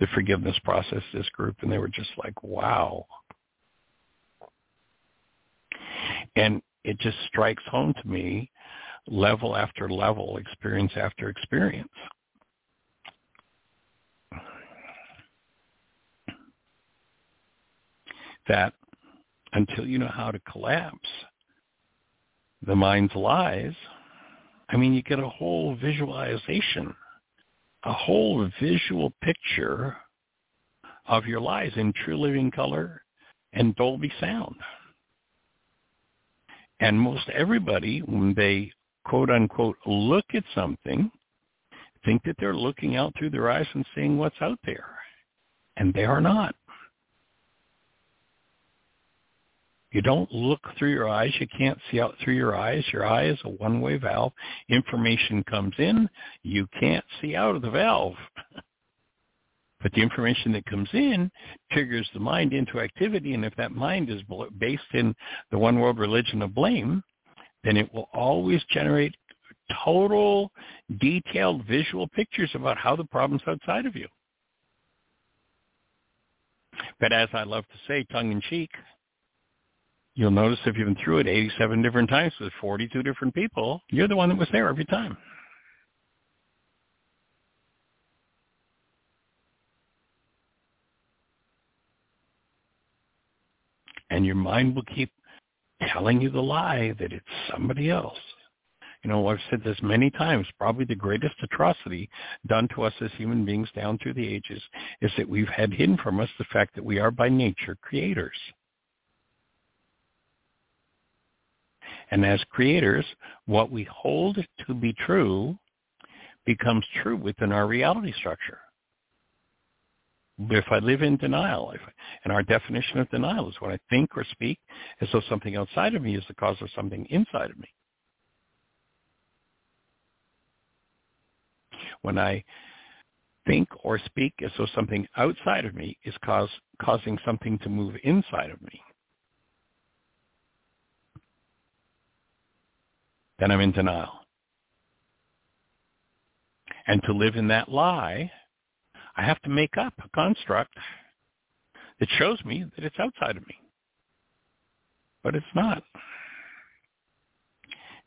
the forgiveness process, this group, and they were just like, wow. And it just strikes home to me level after level, experience after experience. That until you know how to collapse the mind's lies, I mean, you get a whole visualization, a whole visual picture of your lives in true living color and Dolby sound. And most everybody, when they quote unquote look at something, think that they're looking out through their eyes and seeing what's out there. And they are not. You don't look through your eyes. You can't see out through your eyes. Your eye is a one-way valve. Information comes in. You can't see out of the valve. [LAUGHS] But the information that comes in triggers the mind into activity, and if that mind is based in the one world religion of blame, then it will always generate total, detailed visual pictures about how the problem's outside of you. But as I love to say, tongue in cheek, You'll notice if you've been through it 87 different times with 42 different people, you're the one that was there every time. And your mind will keep telling you the lie that it's somebody else. You know, I've said this many times, probably the greatest atrocity done to us as human beings down through the ages is that we've had hidden from us the fact that we are by nature creators. And as creators, what we hold to be true becomes true within our reality structure. If I live in denial, if, and our definition of denial is when I think or speak as though something outside of me is the cause of something inside of me. When I think or speak as though something outside of me is cause, causing something to move inside of me. Then I'm in denial. And to live in that lie, I have to make up a construct that shows me that it's outside of me. But it's not.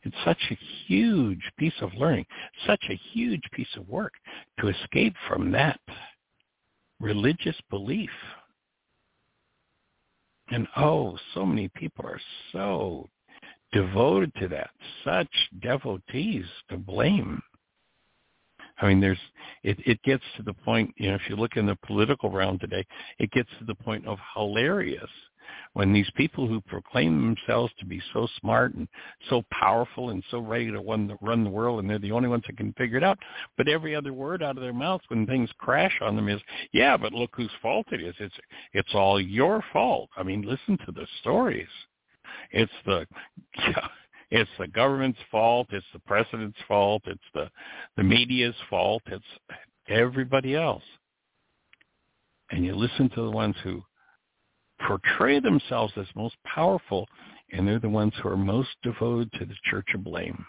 It's such a huge piece of learning, such a huge piece of work to escape from that religious belief. And oh, so many people are so devoted to that, such devotees to blame. I mean, there's it, it gets to the point, you know, if you look in the political realm today, it gets to the point of hilarious when these people who proclaim themselves to be so smart and so powerful and so ready to run the, run the world and they're the only ones that can figure it out, but every other word out of their mouth when things crash on them is, yeah, but look whose fault it is. It's it's all your fault. I mean, listen to the stories. It's the it's the government's fault. It's the president's fault. It's the the media's fault. It's everybody else. And you listen to the ones who portray themselves as most powerful, and they're the ones who are most devoted to the church of blame.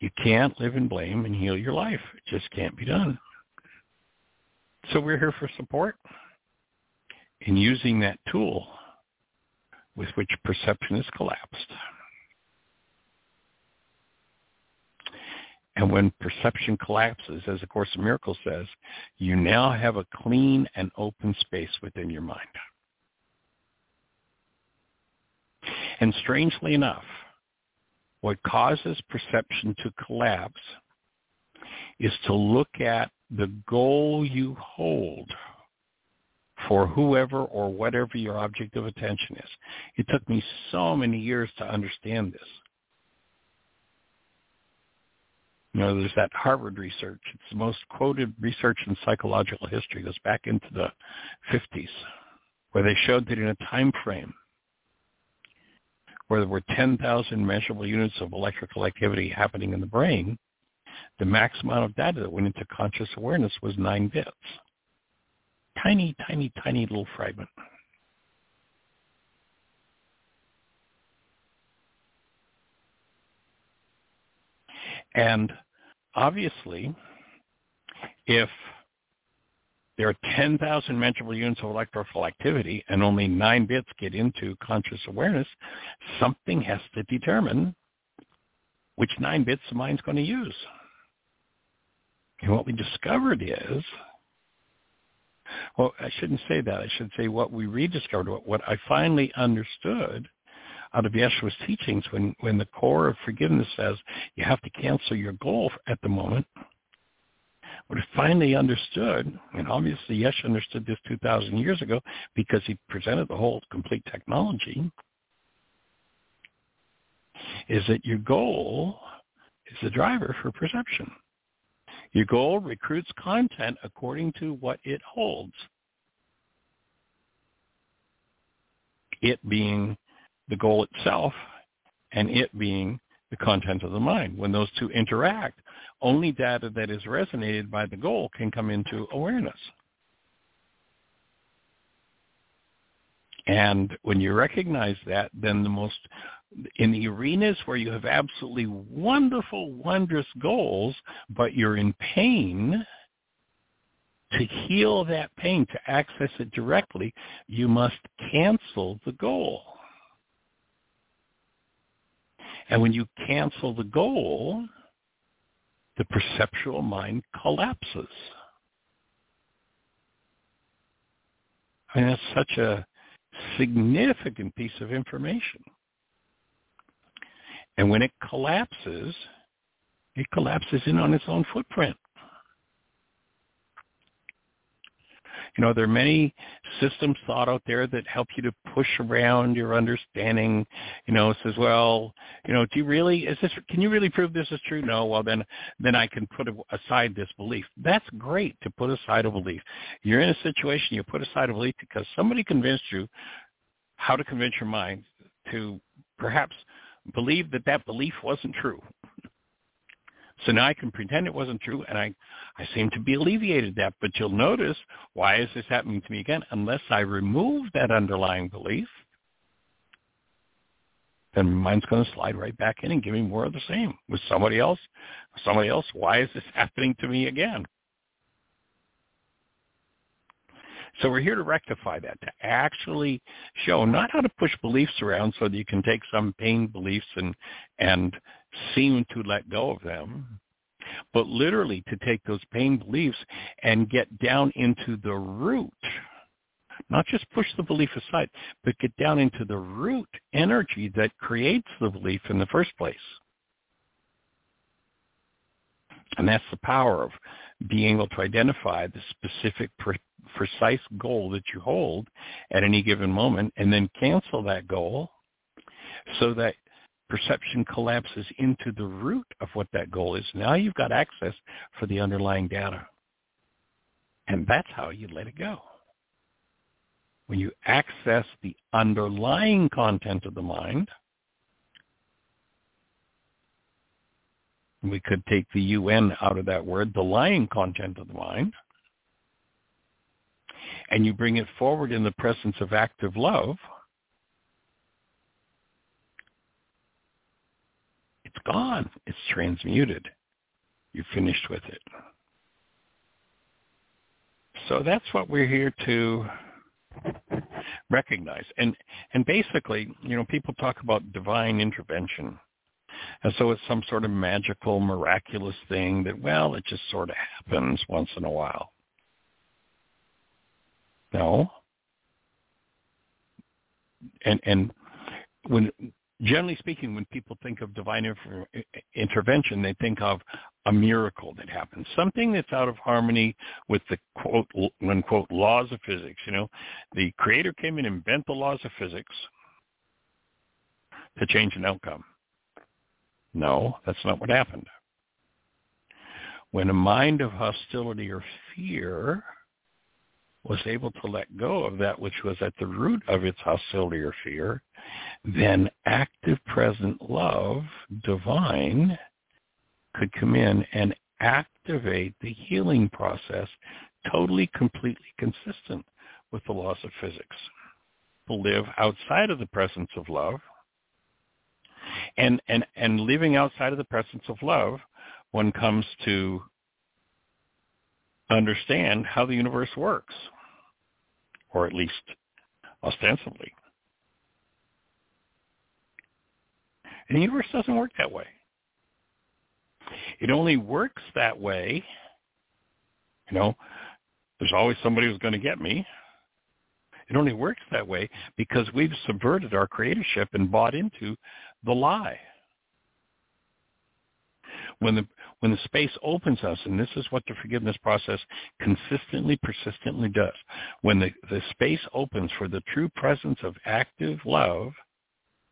You can't live in blame and heal your life. It just can't be done. So we're here for support in using that tool with which perception is collapsed. And when perception collapses, as the Course in Miracles says, you now have a clean and open space within your mind. And strangely enough, what causes perception to collapse is to look at the goal you hold for whoever or whatever your object of attention is. It took me so many years to understand this. You know, there's that Harvard research. It's the most quoted research in psychological history. It goes back into the 50s, where they showed that in a time frame where there were 10,000 measurable units of electrical activity happening in the brain, the max amount of data that went into conscious awareness was nine bits. Tiny, tiny, tiny little fragment. And obviously, if there are 10,000 measurable units of electrical activity and only nine bits get into conscious awareness, something has to determine which nine bits the mind's going to use. And what we discovered is, well, I shouldn't say that. I should say what we rediscovered, what, what I finally understood out of Yeshua's teachings when, when the core of forgiveness says you have to cancel your goal at the moment. What I finally understood, and obviously Yeshua understood this 2,000 years ago because he presented the whole complete technology, is that your goal is the driver for perception. Your goal recruits content according to what it holds. It being the goal itself and it being the content of the mind. When those two interact, only data that is resonated by the goal can come into awareness. And when you recognize that, then the most, in the arenas where you have absolutely wonderful, wondrous goals, but you're in pain, to heal that pain, to access it directly, you must cancel the goal. And when you cancel the goal, the perceptual mind collapses. I mean, that's such a significant piece of information. And when it collapses, it collapses in on its own footprint. You know, there are many systems thought out there that help you to push around your understanding. You know, says, well, you know, do you really is this? Can you really prove this is true? No. Well, then, then I can put aside this belief. That's great to put aside a belief. You're in a situation you put aside a belief because somebody convinced you how to convince your mind to perhaps believe that that belief wasn't true. So now I can pretend it wasn't true, and I, I seem to be alleviated that. But you'll notice, why is this happening to me again? Unless I remove that underlying belief, then mine's going to slide right back in and give me more of the same with somebody else. Somebody else, why is this happening to me again? So we're here to rectify that, to actually show not how to push beliefs around so that you can take some pain beliefs and and seem to let go of them, but literally to take those pain beliefs and get down into the root. Not just push the belief aside, but get down into the root energy that creates the belief in the first place. And that's the power of being able to identify the specific pre- precise goal that you hold at any given moment and then cancel that goal so that perception collapses into the root of what that goal is. Now you've got access for the underlying data. And that's how you let it go. When you access the underlying content of the mind, we could take the UN out of that word, the lying content of the mind, and you bring it forward in the presence of active love, it's gone. It's transmuted. You're finished with it. So that's what we're here to recognize. And and basically, you know, people talk about divine intervention. And so it's some sort of magical, miraculous thing that, well, it just sort of happens once in a while. No. And and when generally speaking, when people think of divine intervention, they think of a miracle that happens, something that's out of harmony with the quote unquote laws of physics. You know, the creator came in and bent the laws of physics to change an outcome. No, that's not what happened. When a mind of hostility or fear was able to let go of that which was at the root of its hostility or fear, then active present love, divine, could come in and activate the healing process totally, completely consistent with the laws of physics. To live outside of the presence of love and, and, and living outside of the presence of love, one comes to understand how the universe works, or at least ostensibly. And the universe doesn't work that way. It only works that way, you know, there's always somebody who's going to get me. It only works that way because we've subverted our creatorship and bought into the lie. When the when the space opens us, and this is what the forgiveness process consistently, persistently does, when the, the space opens for the true presence of active love,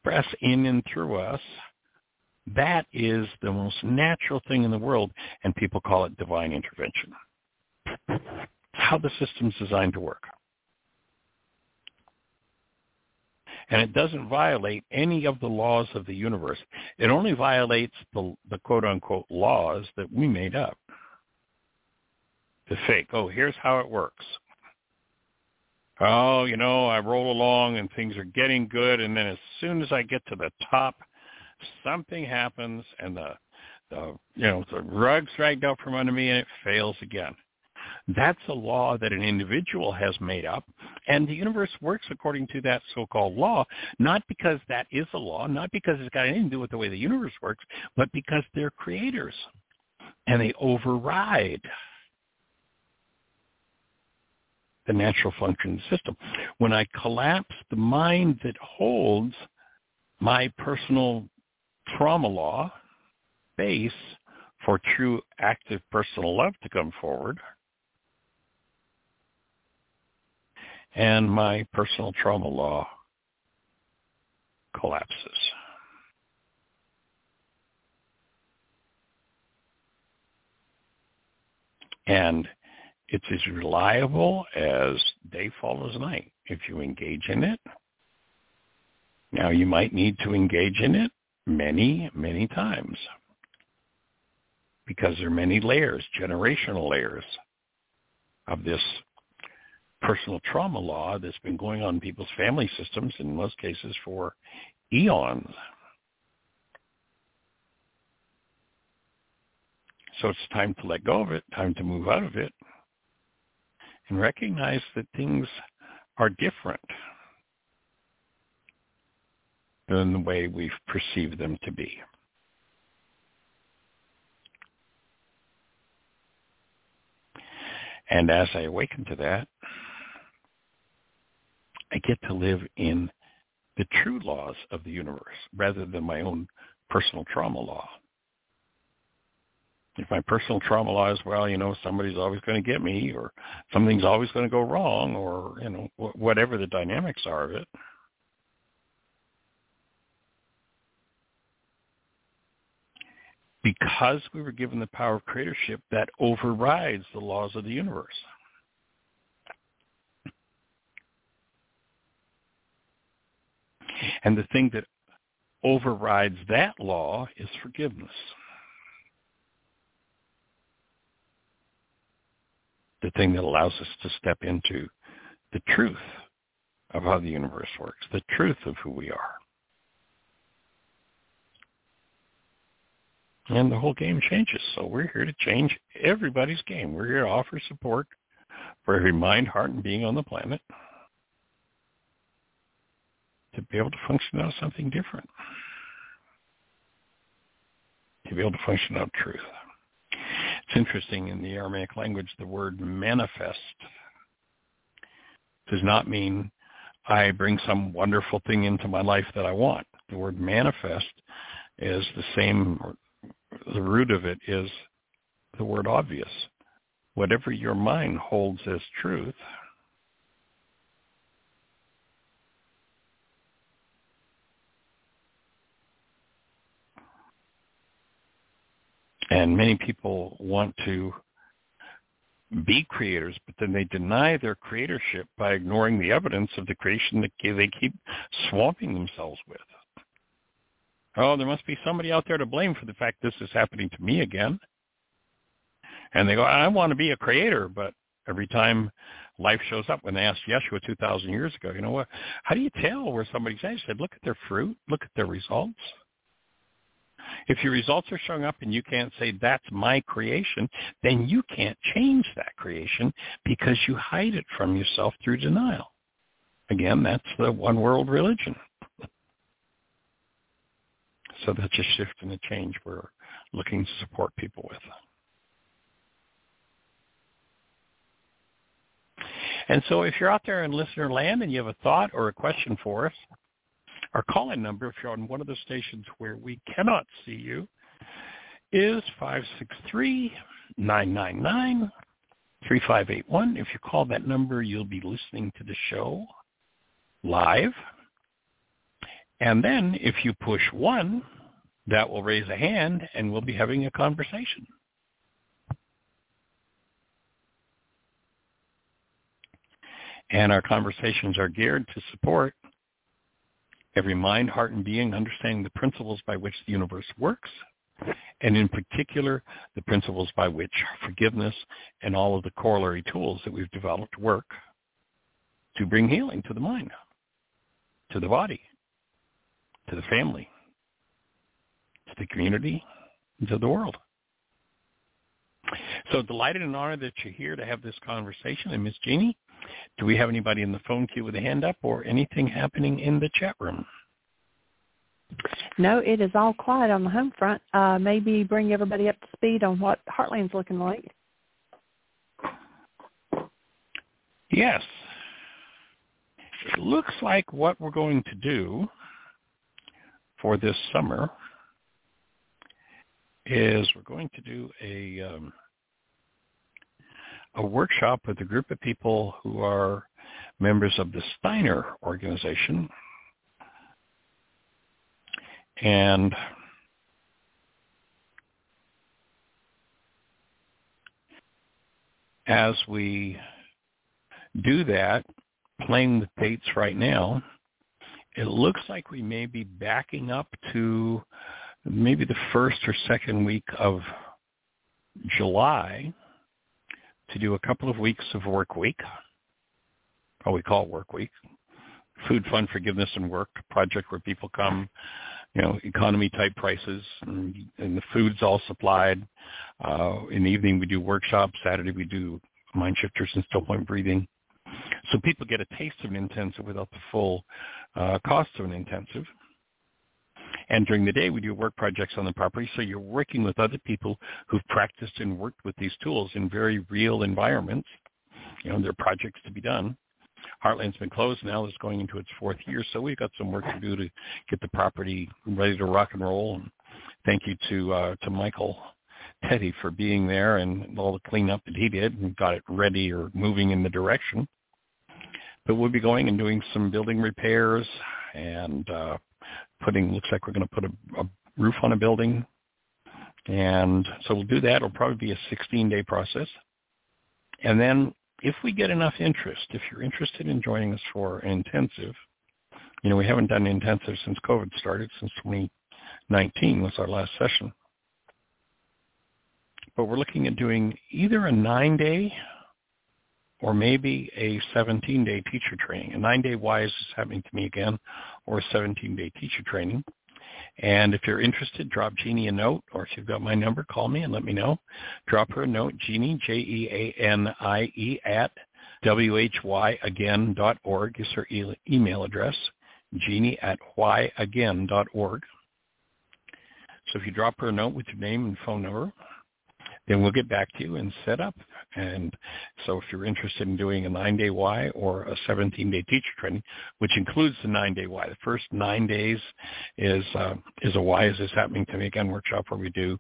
press in and through us, that is the most natural thing in the world, and people call it divine intervention. How the system's designed to work. And it doesn't violate any of the laws of the universe. It only violates the, the quote-unquote laws that we made up. The fake, oh, here's how it works. Oh, you know, I roll along and things are getting good, and then as soon as I get to the top, something happens, and the, the you know, the rug's dragged out from under me, and it fails again. That's a law that an individual has made up, and the universe works according to that so-called law, not because that is a law, not because it's got anything to do with the way the universe works, but because they're creators, and they override the natural function system. When I collapse the mind that holds my personal trauma law base for true active personal love to come forward, and my personal trauma law collapses. And it's as reliable as day follows night if you engage in it. Now you might need to engage in it many, many times because there are many layers, generational layers of this personal trauma law that's been going on in people's family systems in most cases for eons. So it's time to let go of it, time to move out of it, and recognize that things are different than the way we've perceived them to be. And as I awaken to that, I get to live in the true laws of the universe rather than my own personal trauma law. If my personal trauma law is, well, you know, somebody's always going to get me or something's always going to go wrong or, you know, whatever the dynamics are of it, because we were given the power of creatorship, that overrides the laws of the universe. And the thing that overrides that law is forgiveness. The thing that allows us to step into the truth of how the universe works, the truth of who we are. And the whole game changes. So we're here to change everybody's game. We're here to offer support for every mind, heart, and being on the planet to be able to function out something different. To be able to function out truth. It's interesting in the Aramaic language, the word manifest does not mean I bring some wonderful thing into my life that I want. The word manifest is the same, the root of it is the word obvious. Whatever your mind holds as truth, and many people want to be creators, but then they deny their creatorship by ignoring the evidence of the creation that they keep swamping themselves with. Oh, there must be somebody out there to blame for the fact this is happening to me again. And they go, I want to be a creator, but every time life shows up, when they asked Yeshua 2,000 years ago, you know what, how do you tell where somebody's at? He said, look at their fruit, look at their results. If your results are showing up and you can't say that's my creation, then you can't change that creation because you hide it from yourself through denial. Again, that's the one world religion. [LAUGHS] So that's a shift and a change we're looking to support people with. And so if you're out there in listener land and you have a thought or a question for us, our call-in number, if you're on one of the stations where we cannot see you, is 563-999-3581. If you call that number, you'll be listening to the show live. And then if you push 1, that will raise a hand and we'll be having a conversation. And our conversations are geared to support every mind, heart, and being understanding the principles by which the universe works, and in particular, the principles by which forgiveness and all of the corollary tools that we've developed work to bring healing to the mind, to the body, to the family, to the community, and to the world. So delighted and honored that you're here to have this conversation. And Miss Jeanie, do we have anybody in the phone queue with a hand up or anything happening in the chat room? No, it is all quiet on the home front. Uh, maybe bring everybody up to speed on what Heartland's looking like. Yes. It looks like what we're going to do for this summer is we're going to do a um, a workshop with a group of people who are members of the Steiner organization. And as we do that, playing with dates right now, it looks like we may be backing up to maybe the first or second week of July to do a couple of weeks of work week, or we call it work week, food fund forgiveness and work project where people come, you know, economy type prices and, and the food's all supplied. Uh, in the evening we do workshops. Saturday we do mind shifters and still point breathing. So people get a taste of an intensive without the full uh, cost of an intensive. And during the day, we do work projects on the property. So you're working with other people who've practiced and worked with these tools in very real environments. You know, there are projects to be done. Heartland's been closed now. It's going into its fourth year. So we've got some work to do to get the property ready to rock and roll. And thank you to, uh, to Michael Teddy for being there and all the cleanup that he did and got it ready or moving in the direction. But we'll be going and doing some building repairs and uh, putting looks like we're going to put a, a roof on a building, and so we'll do that. It'll probably be a 16-day process, and then if we get enough interest, if you're interested in joining us for an intensive, you know we haven't done intensive since COVID started, since 2019 was our last session, but we're looking at doing either a nine-day or maybe a 17-day teacher training. A nine-day why is this happening to me again, or 17-day teacher training. And if you're interested, drop Jeanie a note, or if you've got my number, call me and let me know. Drop her a note, Jeanie, J-E-A-N-I-E, at whyagain.org is her e- email address, Jeanie at whyagain.org. So if you drop her a note with your name and phone number, then we'll get back to you and set up. And so if you're interested in doing a nine-day Y or a 17-day teacher training, which includes the nine-day Y, the first nine days is uh, is a Why is this happening to me again workshop where we do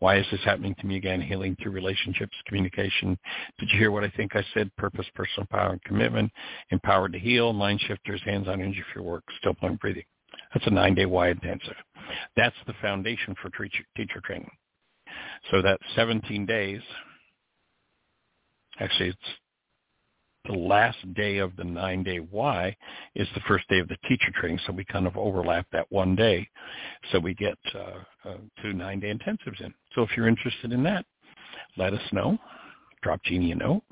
Why is this happening to me again, healing through relationships, communication. Did you hear what I think I said? Purpose, personal power, and commitment, empowered to heal, mind shifters, hands-on energy for work, still point breathing. That's a nine-day Y intensive. That's the foundation for teacher, teacher training. So that 17 days, actually it's the last day of the nine-day Y is the first day of the teacher training, so we kind of overlap that one day. So we get uh, uh, two nine-day intensives in. So if you're interested in that, let us know. Drop Jeanie a note.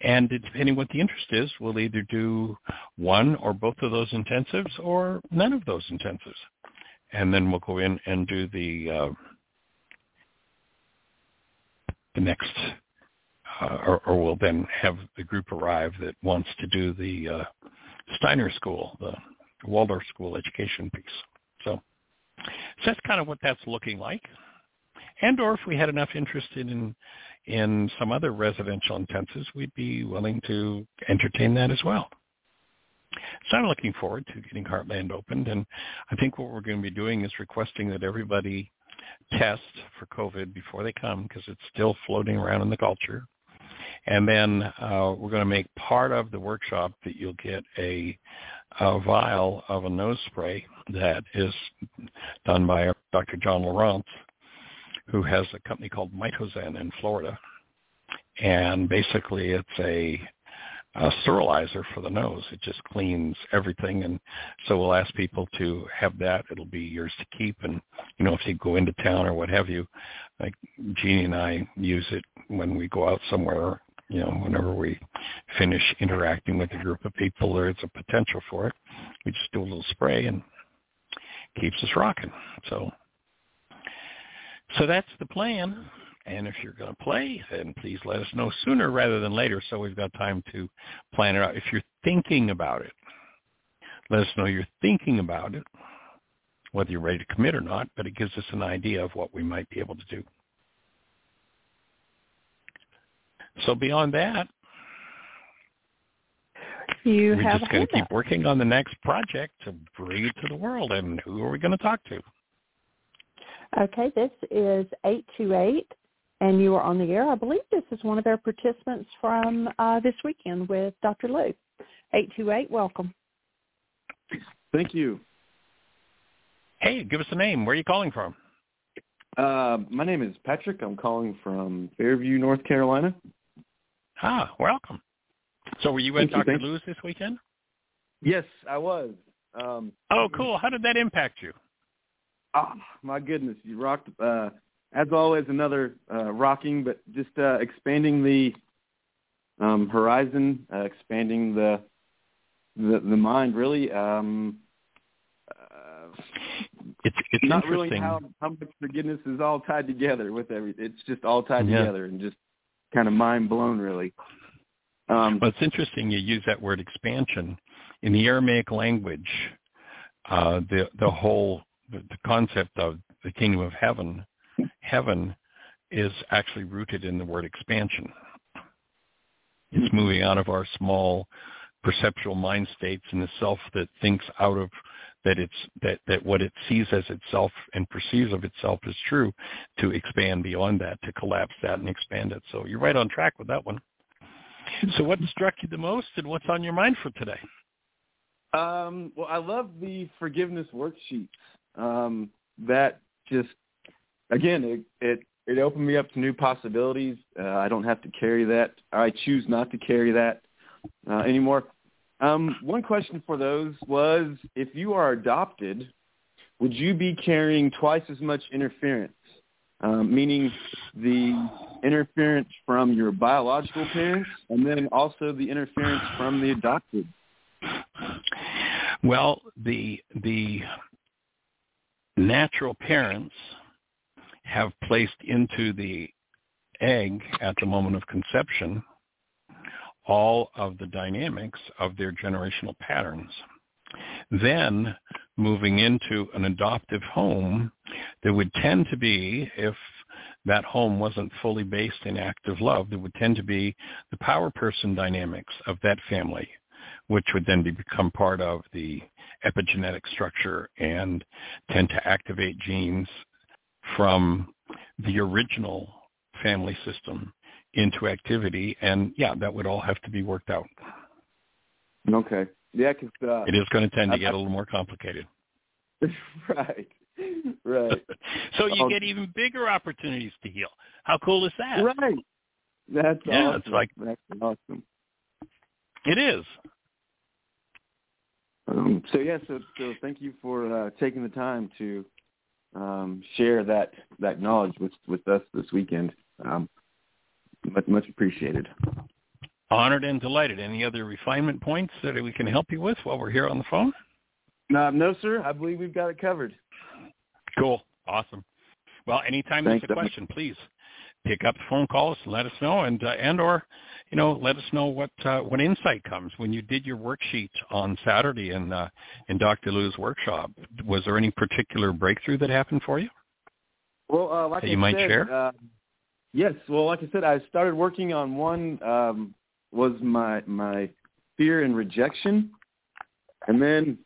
And depending what the interest is, we'll either do one or both of those intensives or none of those intensives. And then we'll go in and do the uh, the next, uh, or, or we'll then have the group arrive that wants to do the uh, Steiner School, the Waldorf School education piece. So, so that's kind of what that's looking like. And or if we had enough interest in in some other residential intensives, we'd be willing to entertain that as well. So I'm looking forward to getting Heartland opened, and I think what we're going to be doing is requesting that everybody test for COVID before they come because it's still floating around in the culture. And then uh, we're going to make part of the workshop that you'll get a, a vial of a nose spray that is done by Dr. John Lawrence, who has a company called Mitozen in Florida. And basically it's a a sterilizer for the nose. It just cleans everything. And so we'll ask people to have that. It'll be yours to keep. And, you know, if you go into town or what have you, like Jeanie and I use it when we go out somewhere, you know, whenever we finish interacting with a group of people, there's a potential for it. We just do a little spray and keeps us rocking. So, so that's the plan. And if you're going to play, then please let us know sooner rather than later so we've got time to plan it out. If you're thinking about it, let us know you're thinking about it, whether you're ready to commit or not, but it gives us an idea of what we might be able to do. So beyond that, you we're just going to keep working on the next project to bring it to the world. And who are we going to talk to? Okay, this is 828 and you are on the air. I believe this is one of our participants from uh, this weekend with Dr. Lou. 828, welcome. Thank you. Hey, give us a name. Where are you calling from? Uh, my name is Patrick. I'm calling from Fairview, North Carolina. Ah, welcome. So were you Thank at you, Dr. Lou's this weekend? Yes, I was. Um, oh, cool. How did that impact you? Oh, my goodness. You rocked uh, as always, another uh, rocking, but just uh, expanding the um, horizon, uh, expanding the, the the mind. Really, um, uh, it's it's not interesting. really how how much forgiveness is all tied together with everything. It's just all tied Yeah. together and just kind of mind blown, really. Um, Well, it's interesting you use that word expansion. In the Aramaic language, uh, the the whole the, the concept of the kingdom of heaven, heaven, is actually rooted in the word expansion. It's moving out of our small perceptual mind states and the self that thinks out of that it's that that what it sees as itself and perceives of itself is true to expand beyond that to collapse that and expand it so you're right on track with that one so what struck you the most and what's on your mind for today Um, well, I love the forgiveness worksheets. Um, that just, again, it, it it opened me up to new possibilities. Uh, I don't have to carry that. I choose not to carry that uh, anymore. Um, one question for those was, if you are adopted, would you be carrying twice as much interference um, meaning the interference from your biological parents, and then also the interference from the adopted. Well, the the natural parents have placed into the egg at the moment of conception all of the dynamics of their generational patterns. Then moving into an adoptive home, there would tend to be, if that home wasn't fully based in active love, there would tend to be the power person dynamics of that family, which would then be, become part of the epigenetic structure and tend to activate genes from the original family system into activity. And yeah, that would all have to be worked out. Okay. Yeah, because uh, it is going to tend to get a little more complicated. [LAUGHS] right. Right. [LAUGHS] so you um, get even bigger opportunities to heal. How cool is that? Right. That's yeah, awesome. It's like that's awesome. It is. Um, so yeah, so so thank you for uh, taking the time to um, share that that knowledge with with us this weekend. Um, much much appreciated. Honored and delighted. Any other refinement points that we can help you with while we're here on the phone? No, no, sir. I believe we've got it covered. Cool. Awesome. Well, anytime Thanks, there's a question, please pick up the phone, call us, and let us know, and uh, and or you know let us know what uh, what insight comes when you did your worksheet on Saturday in uh, in Dr. Lou's workshop. Was there any particular breakthrough that happened for you? Well, uh, like that I you might said, share. Yes. Well, like I said, I started working on one. Um, was my my fear and rejection, and then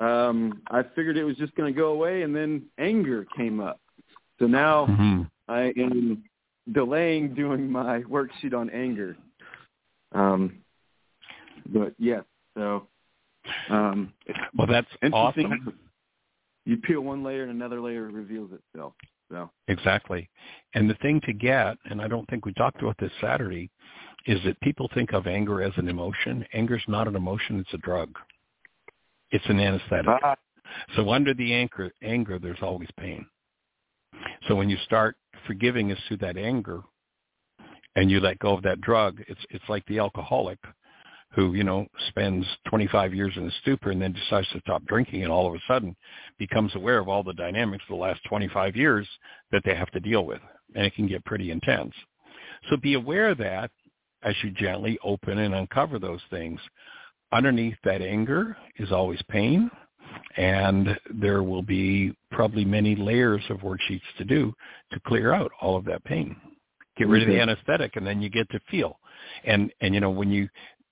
um, I figured it was just going to go away, and then anger came up. So now mm-hmm. I am delaying doing my [LAUGHS] worksheet on anger. Um, but yes, so um, well, that's awesome. You peel one layer, and another layer reveals itself. Exactly, and the thing to get, and I don't think we talked about this Saturday, is that people think of anger as an emotion. Anger is not an emotion; it's a drug. It's an anesthetic. Uh, so under the anger, anger, there's always pain. So when you start forgiving us through that anger, and you let go of that drug, it's it's like the alcoholic who you know spends 25 years in a stupor and then decides to stop drinking, and all of a sudden becomes aware of all the dynamics of the last 25 years that they have to deal with, and it can get pretty intense. So be aware of that as you gently open and uncover those things underneath that anger is always pain, and there will be probably many layers of worksheets to do to clear out all of that pain. Get rid of the Mm-hmm. anesthetic, and then you get to feel. And and you know when you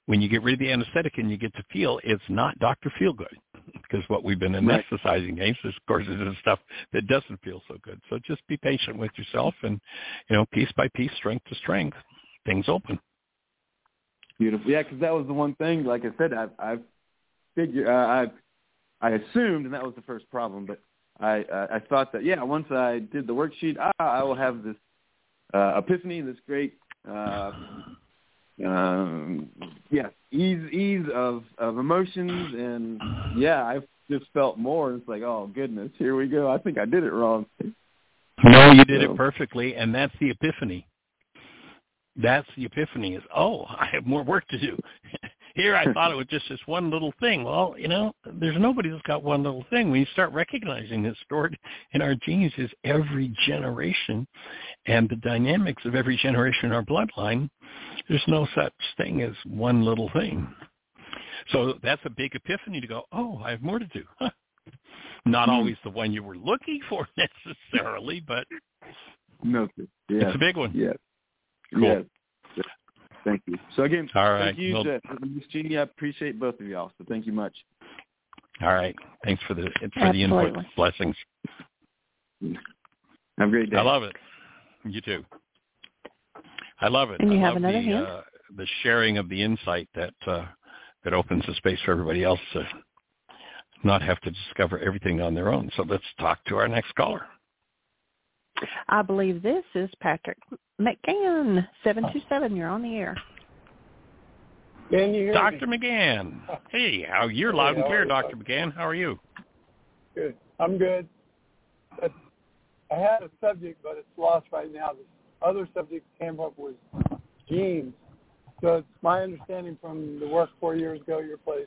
when you get rid of the anesthetic and you get to feel, it's not Doctor Feel Good because what we've been Right. anesthetizing against is, of course, is the stuff that doesn't feel so good. So just be patient with yourself, and you know, piece by piece, strength to strength, things open. Beautiful. Yeah, because that was the one thing. Like I said, I've I've figured uh, I I assumed, and that was the first problem. But I uh, I thought that yeah, once I did the worksheet, ah, I will have this uh, epiphany, this great uh, um, yeah ease ease of of emotions, and yeah, I just felt more. It's like oh goodness, here we go. I think I did it wrong. No, you did So- it perfectly, and that's the epiphany. That's the epiphany is, oh, [LAUGHS] I have more work to do. [LAUGHS] Here I thought it was just this one little thing. Well, you know, there's nobody that's got one little thing. When you start recognizing that stored in our genes is every generation and the dynamics of every generation in our bloodline, there's no such thing as one little thing. So that's a big epiphany to go, oh, I have more to do. Huh. Not Hmm. always the one you were looking for [LAUGHS] necessarily, but No, yeah, it's a big one. Yes. Cool. Yes. Thank you. So again, All right. thank you, Well- to Miss Jeanie. I appreciate both of y'all. So thank you much. All right. Thanks for the for the input. Blessings. Have a great day. I love it. You too. I love it. And you I have love another the, hand? Uh, the sharing of the insight that uh, that opens the space for everybody else to not have to discover everything on their own. So let's talk to our next caller. I believe this is Patrick McGann, 727. You're on the air. Can you hear Dr. me? McGann. Hey, how you're loud and clear, are you? Dr. McGann. How are you? Good. I'm good. I had a subject, but it's lost right now. This other subject came up was genes. So it's my understanding from the work four years ago, your place,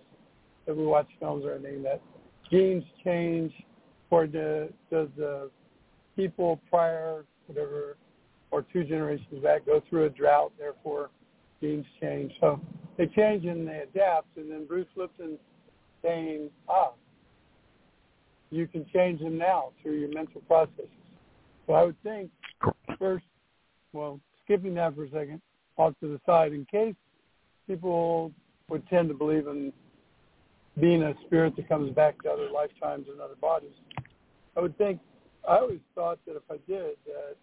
that we watch films or anything, that genes change for the does the people prior, whatever, or two generations back go through a drought, therefore genes change. So they change and they adapt. And then Bruce Lipton saying, ah, you can change them now through your mental processes. So I would think first, well, skipping that for a second, off to the side, in case people would tend to believe in being a spirit that comes back to other lifetimes and other bodies. I would think, I always thought that if I did, that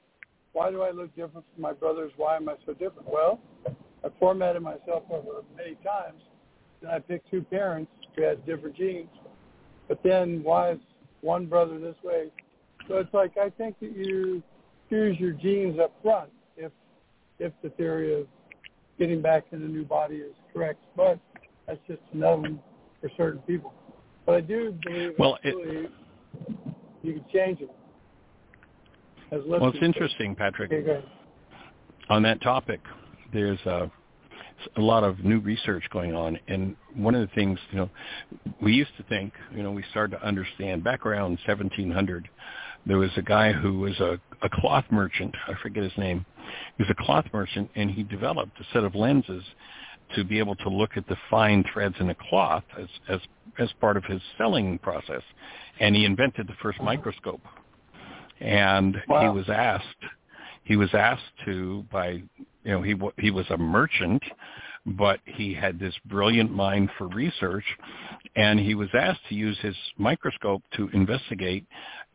why do I look different from my brothers? Why am I so different? Well, I formatted myself over many times, and I picked two parents who had different genes. But then why is one brother this way? So it's like I think that you choose your genes up front if the theory of getting back in a new body is correct. But that's just another one for certain people. But I do believe well, it, you can change it. well, it's interesting, Patrick. Okay, on that topic, there's a, a lot of new research going on, and one of the things, you know, we used to think, you know, we started to understand back around 1700, there was a guy who was a, a cloth merchant. I forget his name. He was a cloth merchant, and he developed a set of lenses to be able to look at the fine threads in a cloth as as as part of his selling process, and he invented the first microscope. And wow. he was asked he was asked to by you know he he was a merchant but he had this brilliant mind for research and he was asked to use his microscope to investigate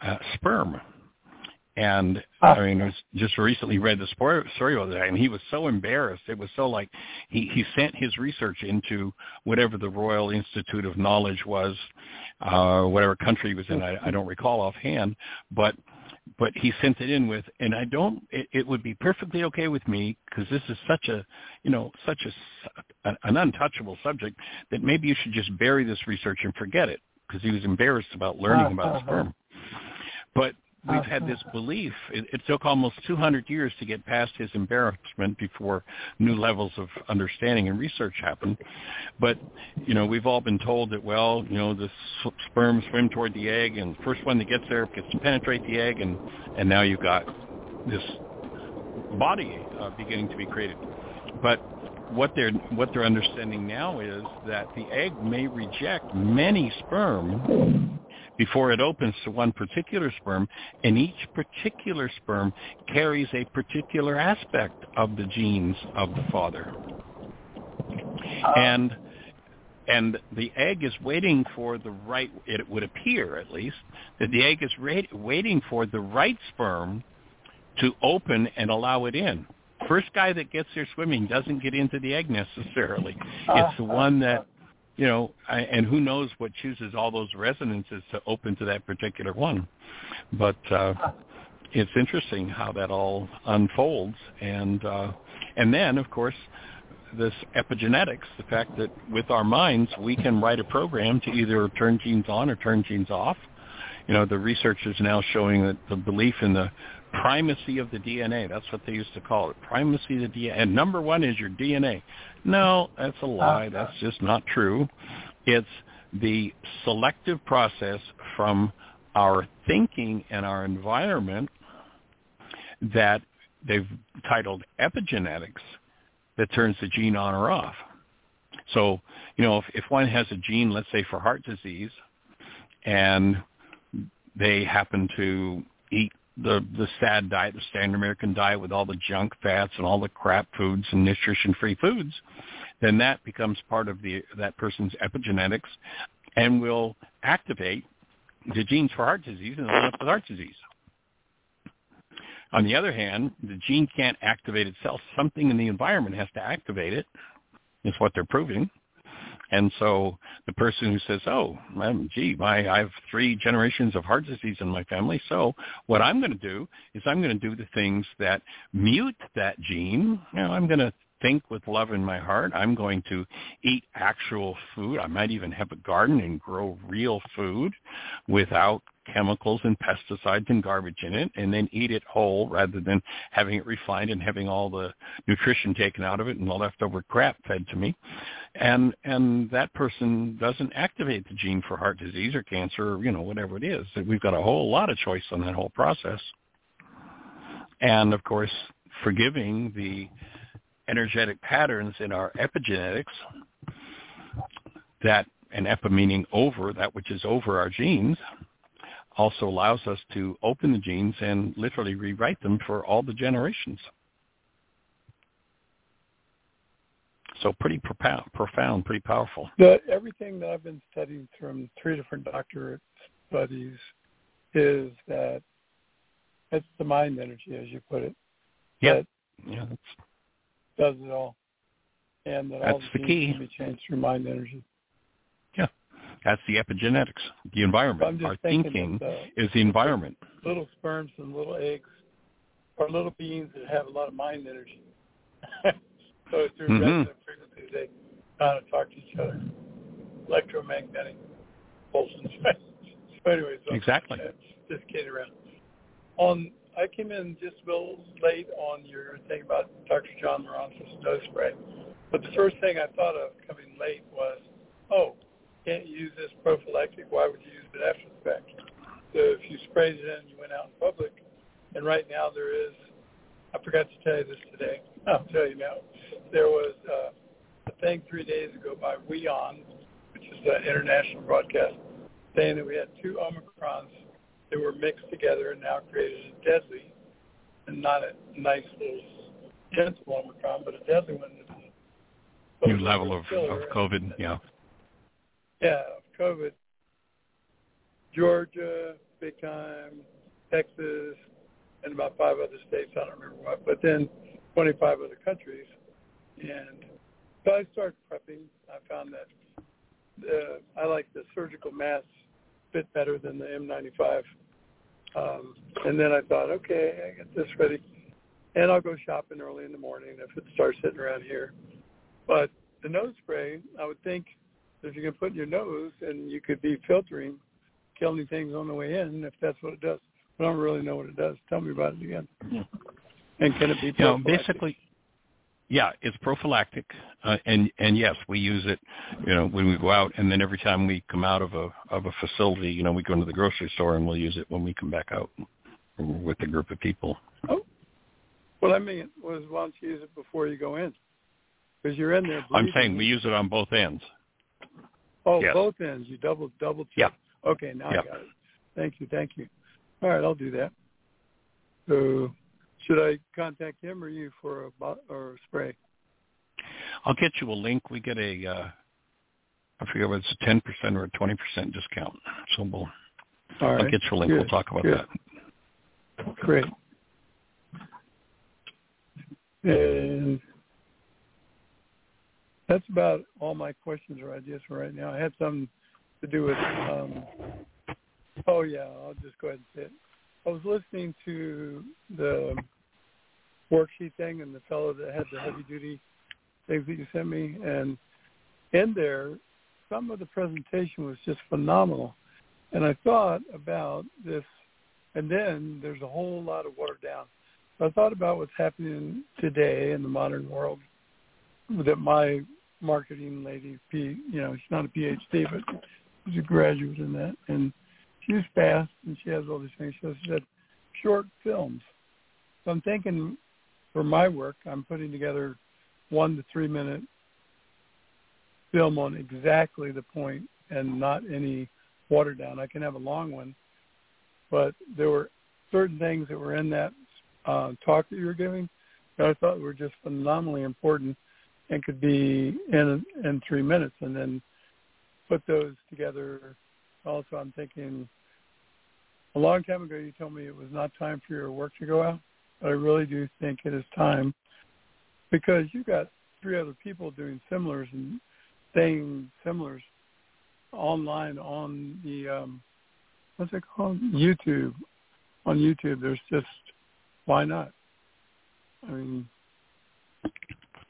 uh, sperm and I mean, was just recently read the story about that, and he was so embarrassed. It was so like he he sent his research into whatever the Royal Institute of Knowledge was, uh, whatever country he was in. I, I don't recall offhand, but but he sent it in with, and I don't. It, it would be perfectly okay with me because this is such a, you know, such a an untouchable subject that maybe you should just bury this research and forget it because he was embarrassed about learning about uh-huh. sperm. But we've had this belief. It, it took almost 200 years to get past his embarrassment before new levels of understanding and research happened. But you know, we've all been told that well, you know, the sperm swim toward the egg, and the first one that gets there gets to penetrate the egg, and and now you've got this body uh, beginning to be created. But what they're what they're understanding now is that the egg may reject many sperm before it opens to one particular sperm, and each particular sperm carries a particular aspect of the genes of the father. Uh, and and the egg is waiting for the right it would appear at least that the egg is ra- waiting for the right sperm to open and allow it in. First guy that gets there swimming doesn't get into the egg necessarily. It's the one that you know, I, and who knows what chooses all those resonances to open to that particular one. But uh, it's interesting how that all unfolds, and uh, and then of course this epigenetics, the fact that with our minds we can write a program to either turn genes on or turn genes off. You know, the research is now showing that the belief in the primacy of the DNA. That's what they used to call it. Primacy of the DNA. And number one is your DNA. No, that's a lie. Uh, that's just not true. It's the selective process from our thinking and our environment that they've titled epigenetics that turns the gene on or off. So, you know, if, if one has a gene, let's say for heart disease, and they happen to eat the the sad diet, the standard American diet with all the junk fats and all the crap foods and nutrition free foods, then that becomes part of the that person's epigenetics and will activate the genes for heart disease and end up with heart disease. On the other hand, the gene can't activate itself. Something in the environment has to activate it, is what they're proving. And so the person who says, "Oh, gee, my I have three generations of heart disease in my family, so what I'm going to do is I'm going to do the things that mute that gene. You know, I'm going to think with love in my heart. I'm going to eat actual food. I might even have a garden and grow real food without chemicals and pesticides and garbage in it and then eat it whole rather than having it refined and having all the nutrition taken out of it and the leftover crap fed to me. And and that person doesn't activate the gene for heart disease or cancer or you know whatever it is. We've got a whole lot of choice on that whole process. And of course forgiving the energetic patterns in our epigenetics that and epi meaning over that which is over our genes also allows us to open the genes and literally rewrite them for all the generations. So pretty profound, profound, pretty powerful. The, everything that I've been studying from three different doctorate studies is that it's the mind energy, as you put it. Yep. That yeah, does it all, and that that's all the, the key. can be changed through mind energy. That's the epigenetics, the environment. Our thinking is the environment. Little sperms and little eggs are little beings that have a lot of mind energy. [LAUGHS] so through mm-hmm. frequencies, they kind of talk to each other. Electromagnetic pulses. [LAUGHS] so anyway, so exactly. Just kidding around. On, I came in just a little late on your thing about Dr. John Moran's nose spray. But the first thing I thought of coming late was, oh, can't use this prophylactic, why would you use it after the fact? So if you sprayed it in and you went out in public, and right now there is, I forgot to tell you this today, [LAUGHS] I'll tell you now, there was uh, a thing three days ago by WION, which is an international broadcast, saying that we had two Omicrons that were mixed together and now created a deadly, and not a nice little gentle Omicron, but a deadly one. New level of, of COVID, yeah. Yeah, COVID. Georgia, big time, Texas, and about five other states. I don't remember what, but then 25 other countries. And so I started prepping. I found that uh, I like the surgical mask fit better than the N95. Um, and then I thought, okay, I get this ready, and I'll go shopping early in the morning if it starts sitting around here. But the nose spray, I would think if you can put in your nose and you could be filtering, killing things on the way in, if that's what it does. I don't really know what it does. Tell me about it again. Yeah. And can it be you know, basically, yeah, it's prophylactic, uh, and and yes, we use it, you know, when we go out, and then every time we come out of a of a facility, you know, we go into the grocery store and we'll use it when we come back out with a group of people. Oh, well, I mean, was why don't you use it before you go in? Because you're in there. Breathing. I'm saying we use it on both ends. Oh, both ends. You double double check. Yeah. Okay, now I got it. Thank you, thank you. All right, I'll do that. So, should I contact him or you for a bo- or a spray? I'll get you a link. We get a, uh, I forget whether it's a ten percent or a twenty percent discount. So we'll, All right. I'll get you a link. Good. We'll talk about Good. that. Great. And that's about all my questions or ideas for right now. I had some to do with. Um, oh yeah, I'll just go ahead and say it. I was listening to the worksheet thing and the fellow that had the heavy duty things that you sent me, and in there, some of the presentation was just phenomenal. And I thought about this, and then there's a whole lot of watered down. I thought about what's happening today in the modern world that my marketing lady, P, you know, she's not a PhD, but she's a graduate in that, and she's fast and she has all these things. So she said short films. So I'm thinking for my work, I'm putting together one to three minute film on exactly the point and not any watered down. I can have a long one, but there were certain things that were in that uh, talk that you were giving that I thought were just phenomenally important and could be in in three minutes, and then put those together. Also, I'm thinking a long time ago you told me it was not time for your work to go out, but I really do think it is time because you've got three other people doing similars and saying similars online on the um what's it called YouTube on YouTube. There's just why not? I mean,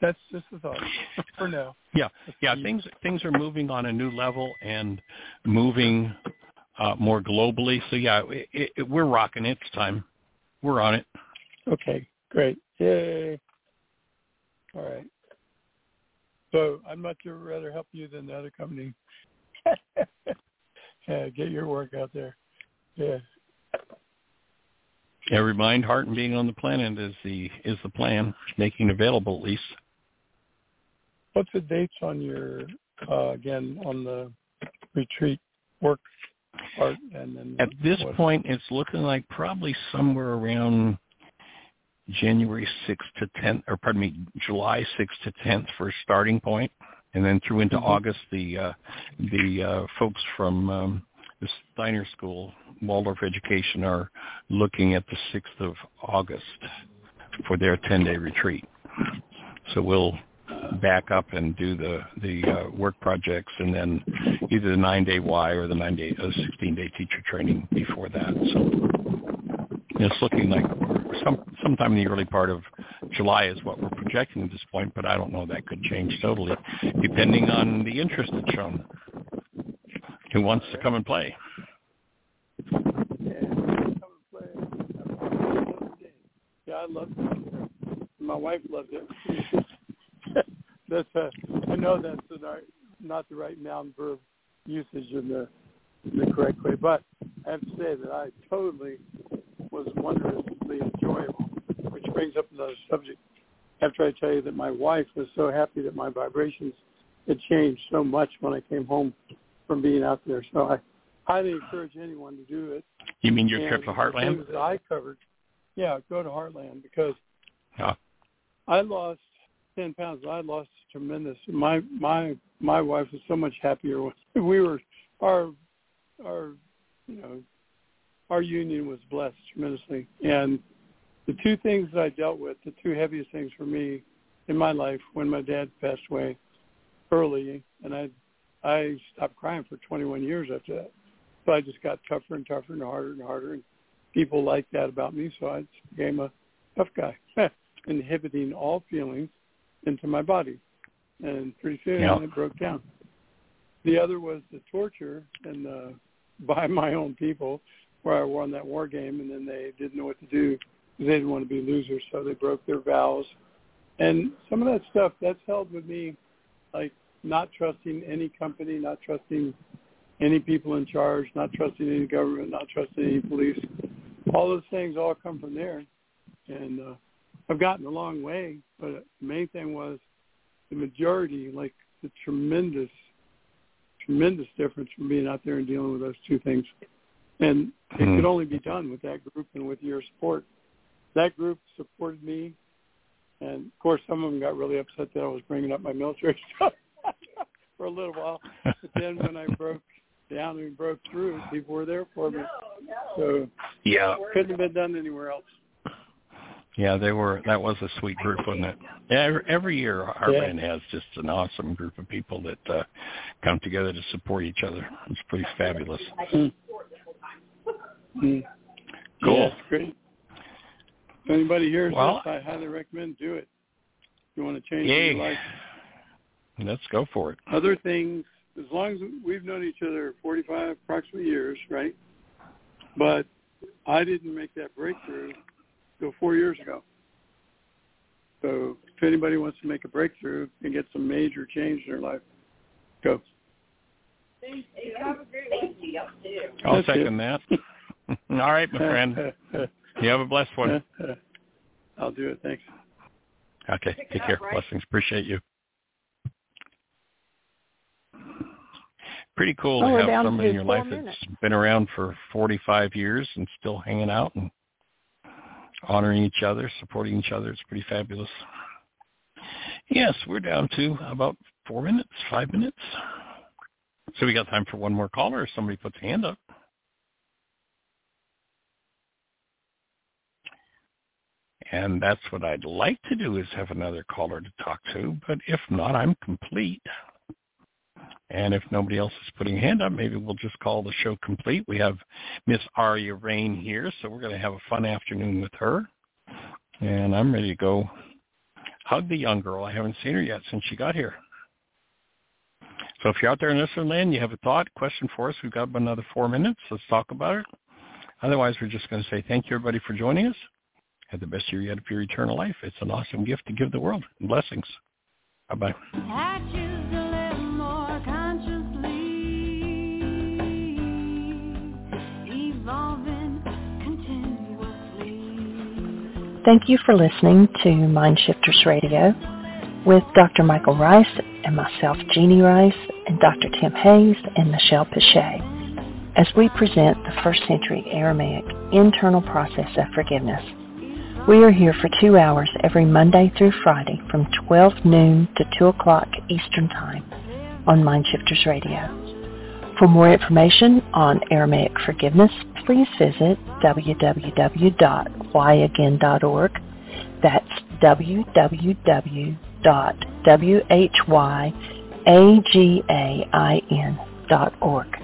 that's just a thought [LAUGHS] for now. Yeah, yeah. Things things are moving on a new level and moving uh, more globally. So yeah, it, it, we're rocking it. It's time. We're on it. Okay, great. Yay. All right. So I'd much rather help you than the other company. [LAUGHS] yeah, get your work out there. Yeah. Every mind, heart, and being on the planet is the is the plan. Making available at least. What's the dates on your uh, again on the retreat work part? And then at this what? point, it's looking like probably somewhere around January 6th to 10th, or pardon me, July 6th to 10th for a starting point, and then through into mm-hmm. August, the uh, the uh, folks from um, the Steiner School, Waldorf Education, are looking at the 6th of August for their 10-day retreat. So we'll back up and do the the uh, work projects, and then either the nine-day Y or the nine-day, uh, 16-day teacher training before that. So it's looking like some sometime in the early part of July is what we're projecting at this point, but I don't know that could change totally, depending on the interest that's shown. Who wants to come and play? Yeah, I loved it. My wife loves it. [LAUGHS] that's a, I know that's a, not the right noun verb usage in the in the correct way, but I have to say that I totally was wondrously enjoyable, which brings up another subject. After I tell you that my wife was so happy that my vibrations had changed so much when I came home from being out there. So I highly encourage anyone to do it. You mean your and trip to Heartland? The that I covered. Yeah, go to Heartland because yeah. I lost ten pounds. I lost tremendous. My my my wife was so much happier. [LAUGHS] We were our our you know our union was blessed tremendously. And the two things that I dealt with, the two heaviest things for me in my life when my dad passed away early, and I I stopped crying for 21 years after that. So I just got tougher and tougher and harder and harder, and people liked that about me, so I became a tough guy, [LAUGHS] inhibiting all feelings into my body, and pretty soon yeah. it broke down. The other was the torture and the [LAUGHS] by my own people where I won that war game, and then they didn't know what to do they didn't want to be losers, so they broke their vows. And some of that stuff that's held with me, like not trusting any company, not trusting any people in charge, not trusting any government, not trusting any police. All those things all come from there, and uh, I've gotten a long way. But the main thing was the majority, like the tremendous, tremendous difference from being out there and dealing with those two things. And it mm-hmm. could only be done with that group and with your support. That group supported me, and of course, some of them got really upset that I was bringing up my military [LAUGHS] stuff for a little while. But then when I broke down and broke through, people were there for me. So yeah, couldn't have been done anywhere else. Yeah, they were. That was a sweet group, wasn't it? Yeah, every year our yeah. has just an awesome group of people that uh, come together to support each other. It's pretty fabulous. Mm. Cool. Yeah, great. If anybody hears well, this, I highly recommend do it. If you want to change yay. your life. Let's go for it. Other things, as long as we've known each other 45 approximately years, right? But I didn't make that breakthrough until four years ago. So if anybody wants to make a breakthrough and get some major change in their life, go. I'll second that. [LAUGHS] All right, my friend. You have a blessed one. [LAUGHS] I'll do it. Thanks. Okay. Take care. Blessings. Appreciate you. Pretty cool oh, to have somebody in your life minutes. that's been around for 45 years and still hanging out and honoring each other, supporting each other. It's pretty fabulous. Yes, we're down to about four minutes, five minutes. So we got time for one more caller if somebody puts a hand up. And that's what I'd like to do is have another caller to talk to. But if not, I'm complete. And if nobody else is putting a hand up, maybe we'll just call the show complete. We have Miss Aria Rain here, so we're going to have a fun afternoon with her. And I'm ready to go hug the young girl. I haven't seen her yet since she got here. So if you're out there in listening land, you have a thought, question for us, we've got another four minutes. Let's talk about it. Otherwise, we're just going to say thank you, everybody, for joining us. Have the best year yet of your eternal life. It's an awesome gift to give the world. Blessings. Bye-bye. Thank you for listening to MindShifters Radio with Dr. Michael Ryce and myself, Jeanie Ryce, and Dr. Tim Hayes and Michelle Pichet as we present the first century Aramaic internal process of forgiveness. We are here for two hours every Monday through Friday from 12 noon to 2 o'clock Eastern Time on MindShifters Radio. For more information on Aramaic forgiveness, please visit www.whyagain.org. That's www.whyagain.org.